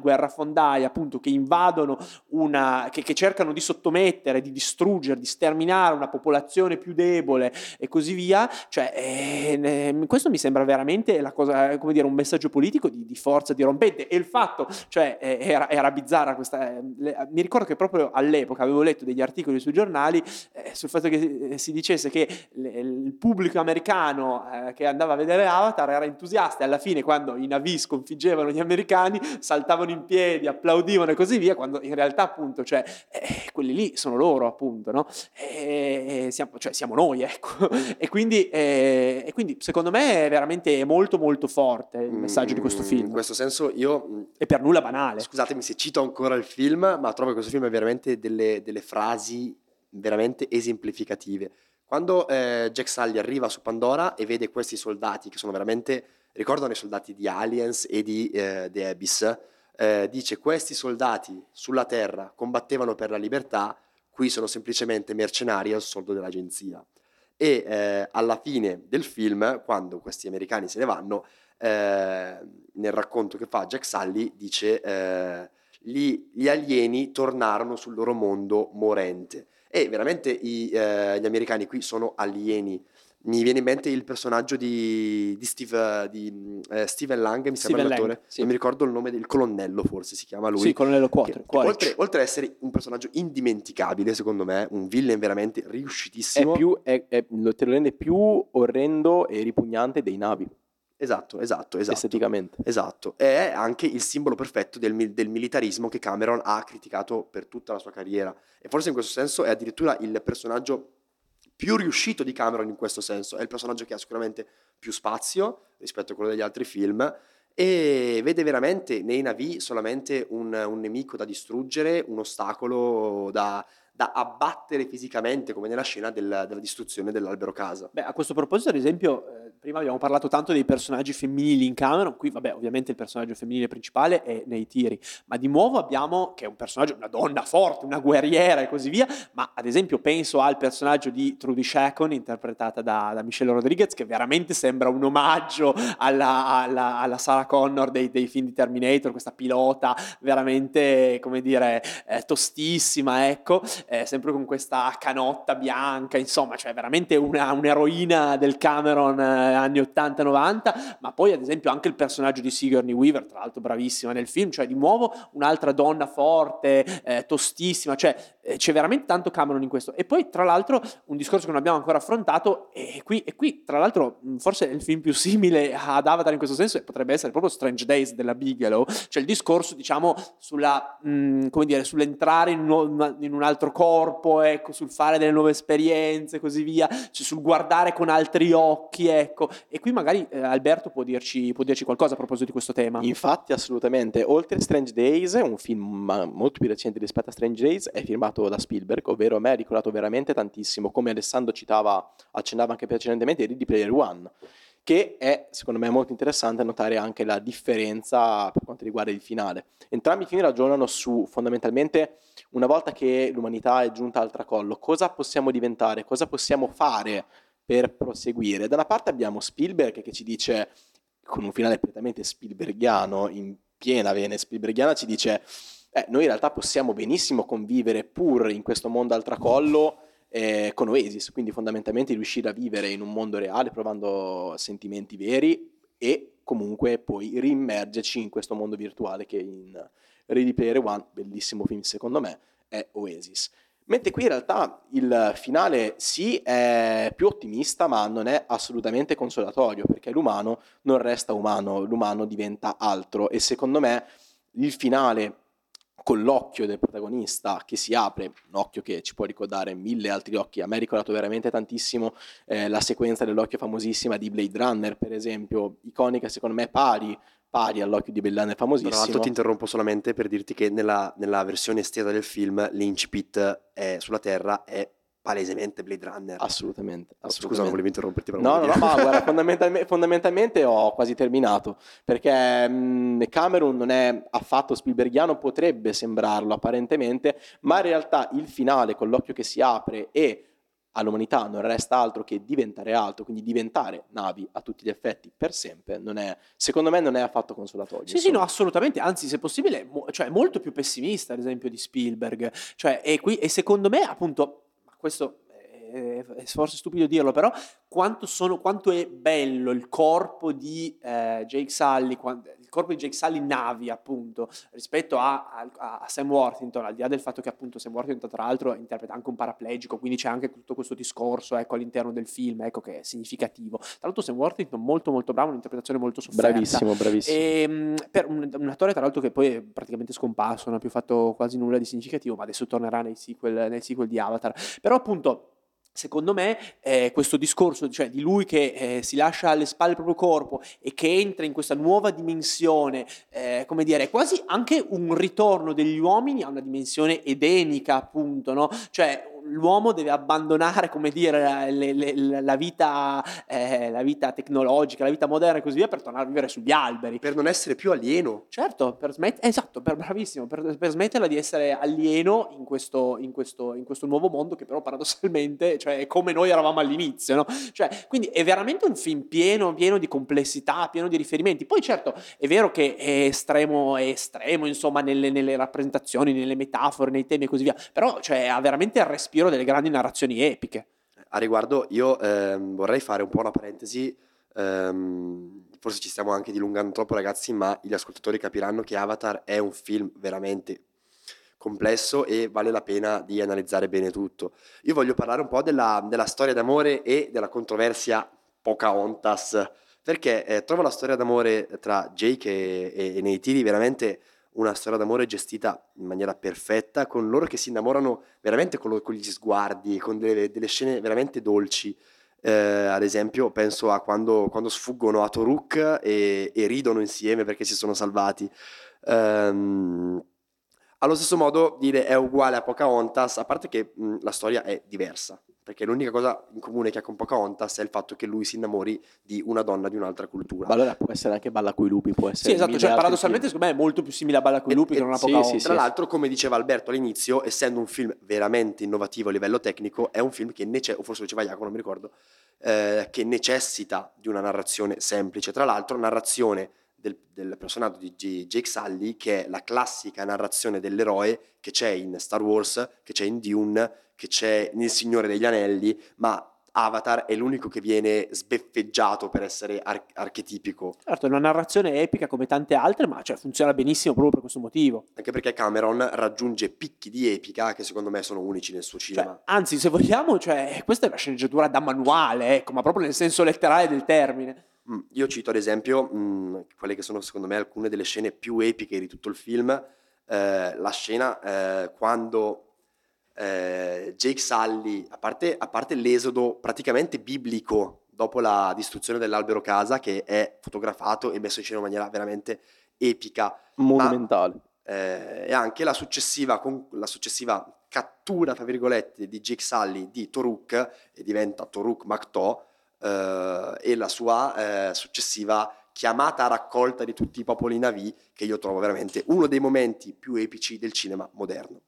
appunto che invadono una, che, che, cercano di sottomettere, di distruggere, di sterminare una popolazione più debole e così via, cioè eh, questo mi sembra veramente la cosa, come dire, un messaggio politico di, di forza dirompente. E il fatto, cioè eh, era, era, bizzarra questa, eh, le, mi ricordo che proprio all'epoca avevo letto degli articoli sui giornali eh, sul fatto che eh, si dicesse che le, il pubblico americano eh, che andava a vedere Avatar era entusiasta e alla fine quando i navi sconfiggevano gli americani saltavano in piedi, applaudivano applaudivano e così via, quando in realtà appunto, cioè, eh, quelli lì sono loro appunto, no? E, siamo, cioè, siamo noi, ecco. *laughs* E quindi, eh, e quindi, secondo me è veramente molto molto forte il messaggio mm, di questo mm, film. In questo senso io... Mm, e per nulla banale. Scusatemi se cito ancora il film, ma trovo che questo film è veramente delle, delle frasi veramente esemplificative. Quando eh, Jack Sully arriva su Pandora e vede questi soldati che sono veramente, ricordano i soldati di Aliens e di eh, The Abyss, eh, dice questi soldati sulla Terra combattevano per la libertà, qui sono semplicemente mercenari al soldo dell'agenzia. E eh, alla fine del film, quando questi americani se ne vanno, eh, nel racconto che fa Jack Sully dice eh, gli, gli alieni tornarono sul loro mondo morente. E veramente i, eh, gli americani qui sono alieni. Mi viene in mente il personaggio di, di, Steve, di eh, Steven Lang, mi sembra l'attore. Sì. Non mi ricordo il nome del colonnello, forse si chiama lui. Sì, colonnello 4. Che, oltre, oltre, ad essere un personaggio indimenticabile, secondo me, un villain veramente riuscitissimo. È più, è, è, lo rende più orrendo e ripugnante dei navi. Esatto, esatto, esatto. Esteticamente. Esatto. È anche il simbolo perfetto del, del, militarismo che Cameron ha criticato per tutta la sua carriera. E forse in questo senso è addirittura il personaggio più riuscito di Cameron in questo senso. È il personaggio che ha sicuramente più spazio rispetto a quello degli altri film e vede veramente nei Navi solamente un, un nemico da distruggere, un ostacolo da, da abbattere fisicamente, come nella scena del, della distruzione dell'albero casa. Beh, a questo proposito, ad esempio, eh, prima abbiamo parlato tanto dei personaggi femminili in Cameron, qui vabbè, ovviamente il personaggio femminile principale è nei tiri, ma di nuovo abbiamo che è un personaggio, una donna forte, una guerriera e così via, ma ad esempio penso al personaggio di Trudy Shacon, interpretata da, da Michelle Rodriguez, che veramente sembra un omaggio alla, alla, alla Sarah Connor dei, dei, film di Terminator, questa pilota veramente, come dire, eh, tostissima, ecco, eh, sempre con questa canotta bianca, insomma, cioè veramente una, un'eroina del Cameron eh, anni 80-90, ma poi ad esempio anche il personaggio di Sigourney Weaver, tra l'altro bravissima nel film, cioè di nuovo un'altra donna forte, eh, tostissima, cioè eh, c'è veramente tanto Cameron in questo. E poi tra l'altro un discorso che non abbiamo ancora affrontato, e qui, e qui tra l'altro forse il film più simile ad Avatar in questo senso potrebbe essere proprio Strange Days della Bigelow, cioè il discorso diciamo sulla, mh, come dire, sull'entrare in un, in un altro corpo, ecco, sul fare delle nuove esperienze così via, cioè sul guardare con altri occhi, ecco. E qui magari eh, Alberto può dirci, può dirci qualcosa a proposito di questo tema. Infatti, assolutamente. Oltre a Strange Days, un film molto più recente rispetto a Strange Days, è firmato da Spielberg, ovvero a me ha ricordato veramente tantissimo, come Alessandro citava, accennava anche precedentemente, Ready Player One che è secondo me molto interessante notare anche la differenza per quanto riguarda il finale. Entrambi i film ragionano su fondamentalmente una volta che l'umanità è giunta al tracollo, cosa possiamo diventare, cosa possiamo fare per proseguire. Da una parte abbiamo Spielberg che ci dice, con un finale prettamente Spielbergiano, in piena vene Spielbergiana, ci dice, eh, noi in realtà possiamo benissimo convivere pur in questo mondo al tracollo eh, con Oasis, quindi fondamentalmente riuscire a vivere in un mondo reale provando sentimenti veri e comunque poi rimmergerci in questo mondo virtuale che in Ready Player One, bellissimo film secondo me, è Oasis. Mentre qui in realtà il finale sì è più ottimista, ma non è assolutamente consolatorio, perché l'umano non resta umano, l'umano diventa altro e secondo me il finale con l'occhio del protagonista che si apre, un occhio che ci può ricordare mille altri occhi. A me ha ricordato veramente tantissimo eh, la sequenza dell'occhio famosissima di Blade Runner, per esempio, iconica secondo me pari, pari all'occhio di Blade Runner famosissimo. Tra l'altro ti interrompo solamente per dirti che nella, nella versione estesa del film l'incipit è, sulla Terra è palesemente Blade Runner. Assolutamente. assolutamente. Scusa, non volevo interromperti. No, no, no, ma guarda, fondamentalmente, fondamentalmente, ho quasi terminato, perché mh, Cameron non è affatto Spielbergiano, potrebbe sembrarlo apparentemente, ma in realtà il finale con l'occhio che si apre e all'umanità non resta altro che diventare altro, quindi diventare navi a tutti gli effetti per sempre, non è, secondo me non è affatto consolatorio. Sì, insomma. sì, no, assolutamente, anzi se possibile, mo- cioè molto più pessimista ad esempio di Spielberg, cioè, e, qui, e secondo me appunto questo è forse stupido dirlo, però quanto, sono, quanto, è bello il corpo di eh, Jake Sully, il corpo di Jake Sully navi, appunto, rispetto a, a, a, Sam Worthington, al di là del fatto che appunto Sam Worthington tra l'altro interpreta anche un paraplegico, quindi c'è anche tutto questo discorso ecco, all'interno del film, ecco che è significativo. Tra l'altro Sam Worthington molto molto bravo, un'interpretazione molto sofferta. Bravissimo, bravissimo. E, ehm, per un, un, attore tra l'altro che poi è praticamente scomparso, non ha più fatto quasi nulla di significativo, ma adesso tornerà nei sequel, nei sequel di Avatar. Però appunto Secondo me eh, questo discorso cioè, di lui che eh, si lascia alle spalle il proprio corpo e che entra in questa nuova dimensione, eh, come dire, quasi anche un ritorno degli uomini a una dimensione edenica, appunto, no? Cioè l'uomo deve abbandonare, come dire, le, le, la, vita, eh, la, vita, tecnologica, la vita moderna e così via per tornare a vivere sugli alberi. Per non essere più alieno. Certo, per smet- esatto, per, bravissimo, per, per, smetterla di essere alieno in questo, in, questo, in questo, nuovo mondo che però paradossalmente cioè, è come noi eravamo all'inizio. No? Cioè, quindi è veramente un film pieno, pieno di complessità, pieno di riferimenti. Poi certo è vero che è estremo, è estremo insomma, nelle, nelle rappresentazioni, nelle metafore, nei temi e così via, però cioè, ha veramente il respiro delle grandi narrazioni epiche. A riguardo io ehm, vorrei fare un po' una parentesi, ehm, forse ci stiamo anche dilungando troppo ragazzi, ma gli ascoltatori capiranno che Avatar è un film veramente complesso e vale la pena di analizzare bene tutto. Io voglio parlare un po' della, della storia d'amore e della controversia Pocahontas, perché eh, trovo la storia d'amore tra Jake e, e, e Neytiri veramente una storia d'amore gestita in maniera perfetta, con loro che si innamorano veramente con, lo, con gli sguardi, con delle, delle scene veramente dolci. Eh, ad esempio, penso a quando, quando sfuggono a Toruk e, e, ridono insieme perché si sono salvati. Um, allo stesso modo, dire è uguale a Pocahontas, a parte che mh, la storia è diversa perché l'unica cosa in comune che ha con Pocahontas è il fatto che lui si innamori di una donna di un'altra cultura. Ma allora può essere anche Balla coi lupi, può essere. Sì, esatto, cioè paradossalmente secondo me è molto più simile a Balla coi lupi e, che non a Pocahontas. Sì, sì, Tra l'altro, come diceva Alberto all'inizio, essendo un film veramente innovativo a livello tecnico, è un film che necessita, o forse diceva Jacopo, non mi ricordo, eh, che necessita di una narrazione semplice. Tra l'altro, narrazione del, del, personaggio di G- Jake Sully, che è la classica narrazione dell'eroe che c'è in Star Wars, che c'è in Dune, che c'è nel Signore degli Anelli, ma Avatar è l'unico che viene sbeffeggiato per essere ar- archetipico. Certo, è una narrazione epica come tante altre, ma cioè, funziona benissimo proprio per questo motivo. Anche perché Cameron raggiunge picchi di epica che secondo me sono unici nel suo cioè, cinema. Cioè, anzi, se vogliamo, cioè, questa è una sceneggiatura da manuale, ecco, ma proprio nel senso letterale del termine. Mm, io cito ad esempio mh, mm, quelle che sono secondo me alcune delle scene più epiche di tutto il film. Eh, la scena eh, quando eh, Jake Sully, a parte, a parte l'esodo praticamente biblico dopo la distruzione dell'albero casa, che è fotografato e messo in scena in maniera veramente epica, monumentale. Ma, eh, e anche la successiva, con, la successiva cattura, tra virgolette, di Jake Sully di Toruk, e diventa Toruk Makto, eh, e la sua eh, successiva chiamata a raccolta di tutti i popoli Navi, che io trovo veramente uno dei momenti più epici del cinema moderno.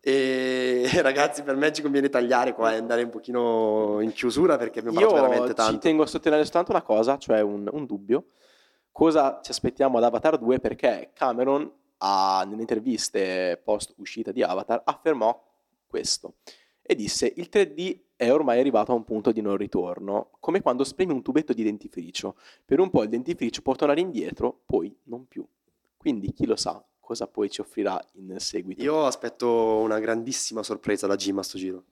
E *laughs* ragazzi, per me ci conviene tagliare qua e andare un pochino in chiusura perché abbiamo parlato veramente tanto. Io ci tengo a sottolineare soltanto una cosa, cioè un, un, dubbio. Cosa ci aspettiamo ad Avatar 2? Perché Cameron, a, nelle interviste post uscita di Avatar, affermò questo e disse il 3D è ormai arrivato a un punto di non ritorno, come quando spremi un tubetto di dentifricio. Per un po' il dentifricio può tornare indietro, poi non più. Quindi chi lo sa, cosa poi ci offrirà in seguito. Io aspetto una grandissima sorpresa da Jim a sto giro.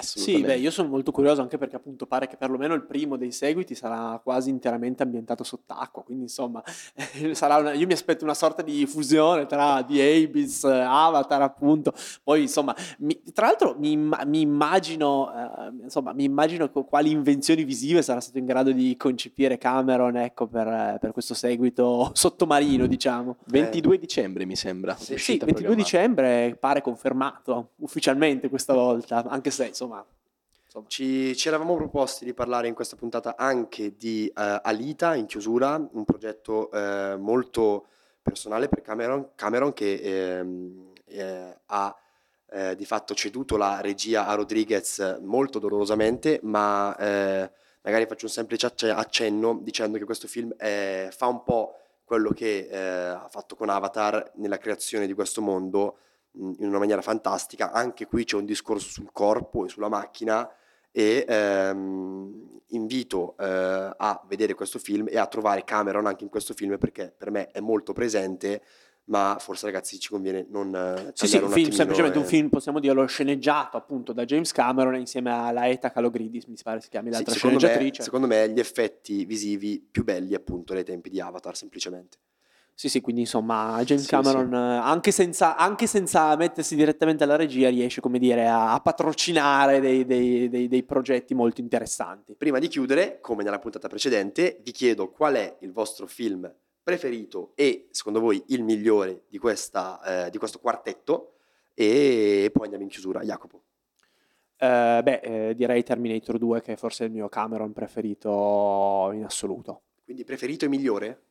Sì, beh, io sono molto curioso anche perché appunto pare che perlomeno il primo dei seguiti sarà quasi interamente ambientato sott'acqua, quindi insomma *laughs* una, io mi aspetto una sorta di fusione tra The Abyss, Avatar appunto, poi insomma, mi, tra l'altro mi, mi immagino, eh, insomma, mi immagino quali invenzioni visive sarà stato in grado di concepire Cameron ecco, per, per questo seguito *laughs* sottomarino diciamo. 22 eh. dicembre mi sembra. Sì, sì 22 dicembre pare confermato ufficialmente questa volta, anche se insomma... insomma. Ci, ci, eravamo proposti di parlare in questa puntata anche di uh, Alita in chiusura, un progetto uh, molto personale per Cameron, Cameron che ehm, eh, ha eh, di fatto ceduto la regia a Rodriguez molto dolorosamente, ma eh, magari faccio un semplice accenno dicendo che questo film eh, fa un po' quello che ha fatto con Avatar nella creazione di questo mondo in una maniera fantastica. Anche qui c'è un discorso sul corpo e sulla macchina e ehm, invito eh, a vedere questo film e a trovare Cameron anche in questo film perché per me è molto presente ma forse ragazzi ci conviene non eh, Sì, sì, cambiare un film, semplicemente e- un film, possiamo dirlo, sceneggiato appunto da James Cameron insieme alla Eta Calogridis, mi pare si chiami Sì, l'altra secondo, me, sceneggiatrice. secondo me gli effetti visivi più belli appunto dai tempi di Avatar semplicemente Sì, sì, quindi insomma James Sì, Cameron, eh, Anche, senza, anche senza mettersi direttamente alla regia, riesce, come dire, a, a patrocinare dei, dei- dei- dei progetti molto interessanti. Prima di chiudere, come nella puntata precedente, vi chiedo qual è il vostro film preferito e secondo voi il migliore di, questa, eh, di questo quartetto e poi andiamo in chiusura. Jacopo. Eh, beh, eh, direi Terminator 2, che è forse il mio Cameron preferito in assoluto. Quindi preferito e migliore?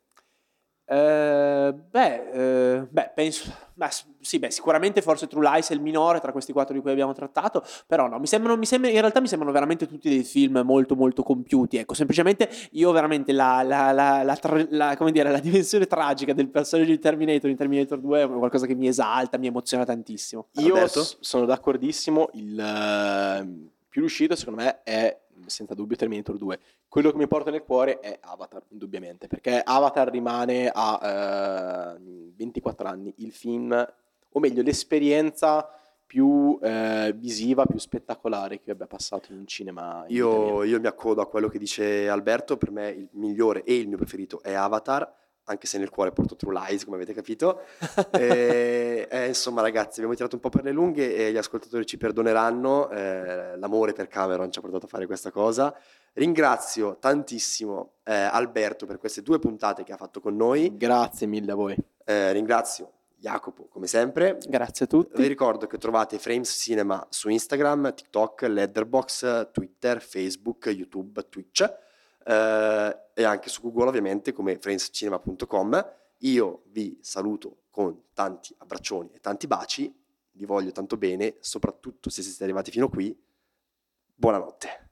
Eh, beh, eh, beh, penso, beh, sì, beh, sicuramente forse True Lies è il minore tra questi quattro di cui abbiamo trattato, però no, mi sembrano, mi sembra- in realtà mi sembrano veramente tutti dei film molto molto compiuti, ecco, semplicemente io veramente la, la- la- la tra- la- come dire, la dimensione tragica del personaggio di Terminator in Terminator 2 è qualcosa che mi esalta, mi emoziona tantissimo. Io s- sono d'accordissimo, il eh, più riuscito secondo me è senza dubbio Terminator 2. Quello che mi porta nel cuore è Avatar, indubbiamente, perché Avatar rimane a eh, 24 anni il film, o meglio l'esperienza più eh, visiva, più spettacolare che abbia passato in un cinema. in. Io, io mi accodo a quello che dice Alberto, per me il migliore e il mio preferito è Avatar, anche se nel cuore porto True Lies, come avete capito. *laughs* E, eh, insomma ragazzi, abbiamo tirato un po' per le lunghe e gli ascoltatori ci perdoneranno, eh, l'amore per Cameron ci ha portato a fare questa cosa. Ringrazio tantissimo eh, Alberto per queste due puntate che ha fatto con noi, Grazie mille a voi. Eh, ringrazio Jacopo come sempre, Grazie a tutti. vi ricordo che trovate Frames Cinema su Instagram, TikTok, Letterboxd, Twitter, Facebook, YouTube, Twitch eh, e anche su Google ovviamente come framescinema.com. Io vi saluto con tanti abbraccioni e tanti baci, vi voglio tanto bene, soprattutto se siete arrivati fino qui. Buonanotte.